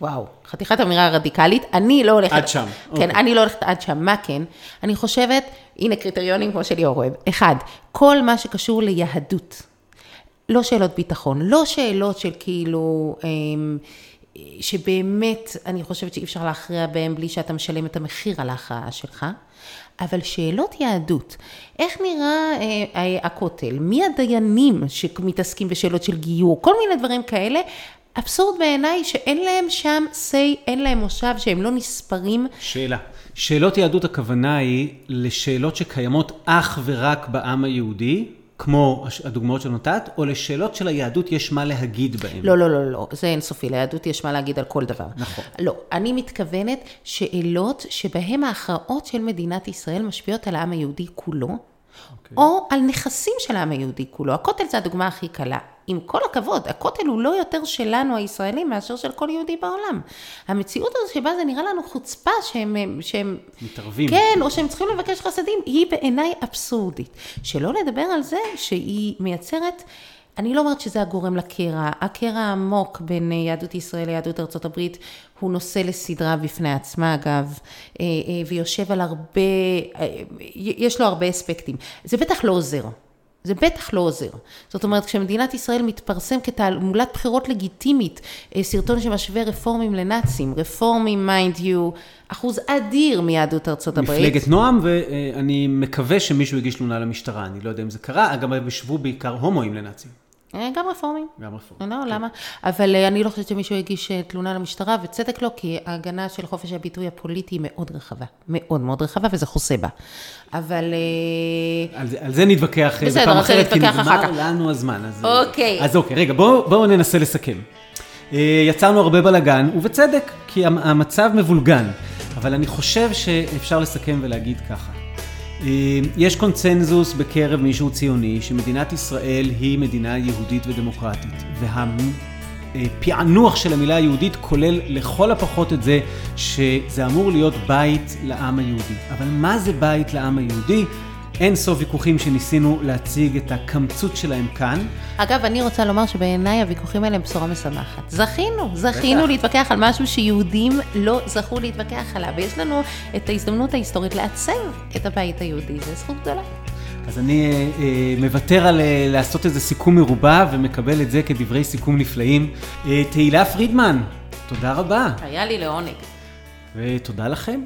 וואו, חתיכת אמירה רדיקלית. אני לא הולכת... עד שם. כן, אוקיי. אני לא הולכת עד שם. מה כן? אני חושבת, הנה קריטריונים כמו שליאור אוהב. אחד, כל מה שקשור ליהדות. לא שאלות ביטחון, לא שאלות של כאילו... אמ, שבאמת אני חושבת שאי אפשר להכריע בהם בלי שאתה משלם את המחיר על ההכרעה שלך. אבל שאלות יהדות, איך נראה אה, אה, הכותל, מי הדיינים שמתעסקים בשאלות של גיור, כל מיני דברים כאלה, אבסורד בעיניי שאין להם שם say, אין להם מושב, שהם לא נספרים. שאלה. שאלות יהדות הכוונה היא לשאלות שקיימות אך ורק בעם היהודי, כמו הדוגמאות שנתת, או לשאלות של היהדות יש מה להגיד בהן? לא, לא, לא, לא, זה אינסופי, ליהדות יש מה להגיד על כל דבר. נכון. לא, אני מתכוונת שאלות שבהן ההכרעות של מדינת ישראל משפיעות על העם היהודי כולו, okay. אוקיי. או על נכסים של העם היהודי כולו. הכותל זה הדוגמה הכי קלה. עם כל הכבוד, הכותל הוא לא יותר שלנו הישראלים מאשר של כל יהודי בעולם. המציאות הזו שבה זה נראה לנו חוצפה שהם... שהם מתערבים. כן, או שהם צריכים לבקש חסדים, היא בעיניי אבסורדית. שלא לדבר על זה שהיא מייצרת... אני לא אומרת שזה הגורם לקרע, הקרע העמוק בין יהדות ישראל ליהדות ארצות הברית הוא נושא לסדרה בפני עצמה אגב, אה, אה, ויושב על הרבה, אה, יש לו הרבה אספקטים. זה בטח לא עוזר. זה בטח לא עוזר. זאת אומרת, כשמדינת ישראל מתפרסם כתעמולת בחירות לגיטימית, אה, סרטון שמשווה רפורמים לנאצים, רפורמים, mind you, אחוז אדיר מיהדות ארצות הברית. מפלגת נועם, ואני מקווה שמישהו יגיש תלונה למשטרה, אני לא יודע אם זה קרה, אגב, הם השוו בעיקר הומואים לנאצים. אה, גם רפורמים. גם רפורמים. לא, כן. למה? אבל אה, אני לא חושבת שמישהו הגיש אה, תלונה למשטרה, וצדק לא, כי ההגנה של חופש הביטוי הפוליטי היא מאוד רחבה. מאוד מאוד רחבה, וזה חוסה בה. אבל... על זה, על זה נתווכח בסדר, בפעם אחרת, כי נגמר לנו הזמן. אז, אוקיי. אז אוקיי, רגע, בואו בוא ננסה לסכם. יצרנו הרבה בלאגן, ובצדק, כי המצב מבולגן. אבל אני חושב שאפשר לסכם ולהגיד ככה. אה, יש קונצנזוס בקרב מישהו ציוני שמדינת ישראל היא מדינה יהודית ודמוקרטית. והפענוח של המילה היהודית כולל לכל הפחות את זה שזה אמור להיות בית לעם היהודי. אבל מה זה בית לעם היהודי? אין סוף ויכוחים שניסינו להציג את הקמצות שלהם כאן. אגב, אני רוצה לומר שבעיניי הוויכוחים האלה הם בשורה משמחת. זכינו, זכינו להתווכח על משהו שיהודים לא זכו להתווכח עליו, ויש לנו את ההזדמנות ההיסטורית לעצב את הבית היהודי, זו זכות גדולה. אז אני אה, אה, מוותר על אה, לעשות איזה סיכום מרובע ומקבל את זה כדברי סיכום נפלאים. אה, תהילה פרידמן, תודה רבה. היה לי לעונג. ותודה לכם.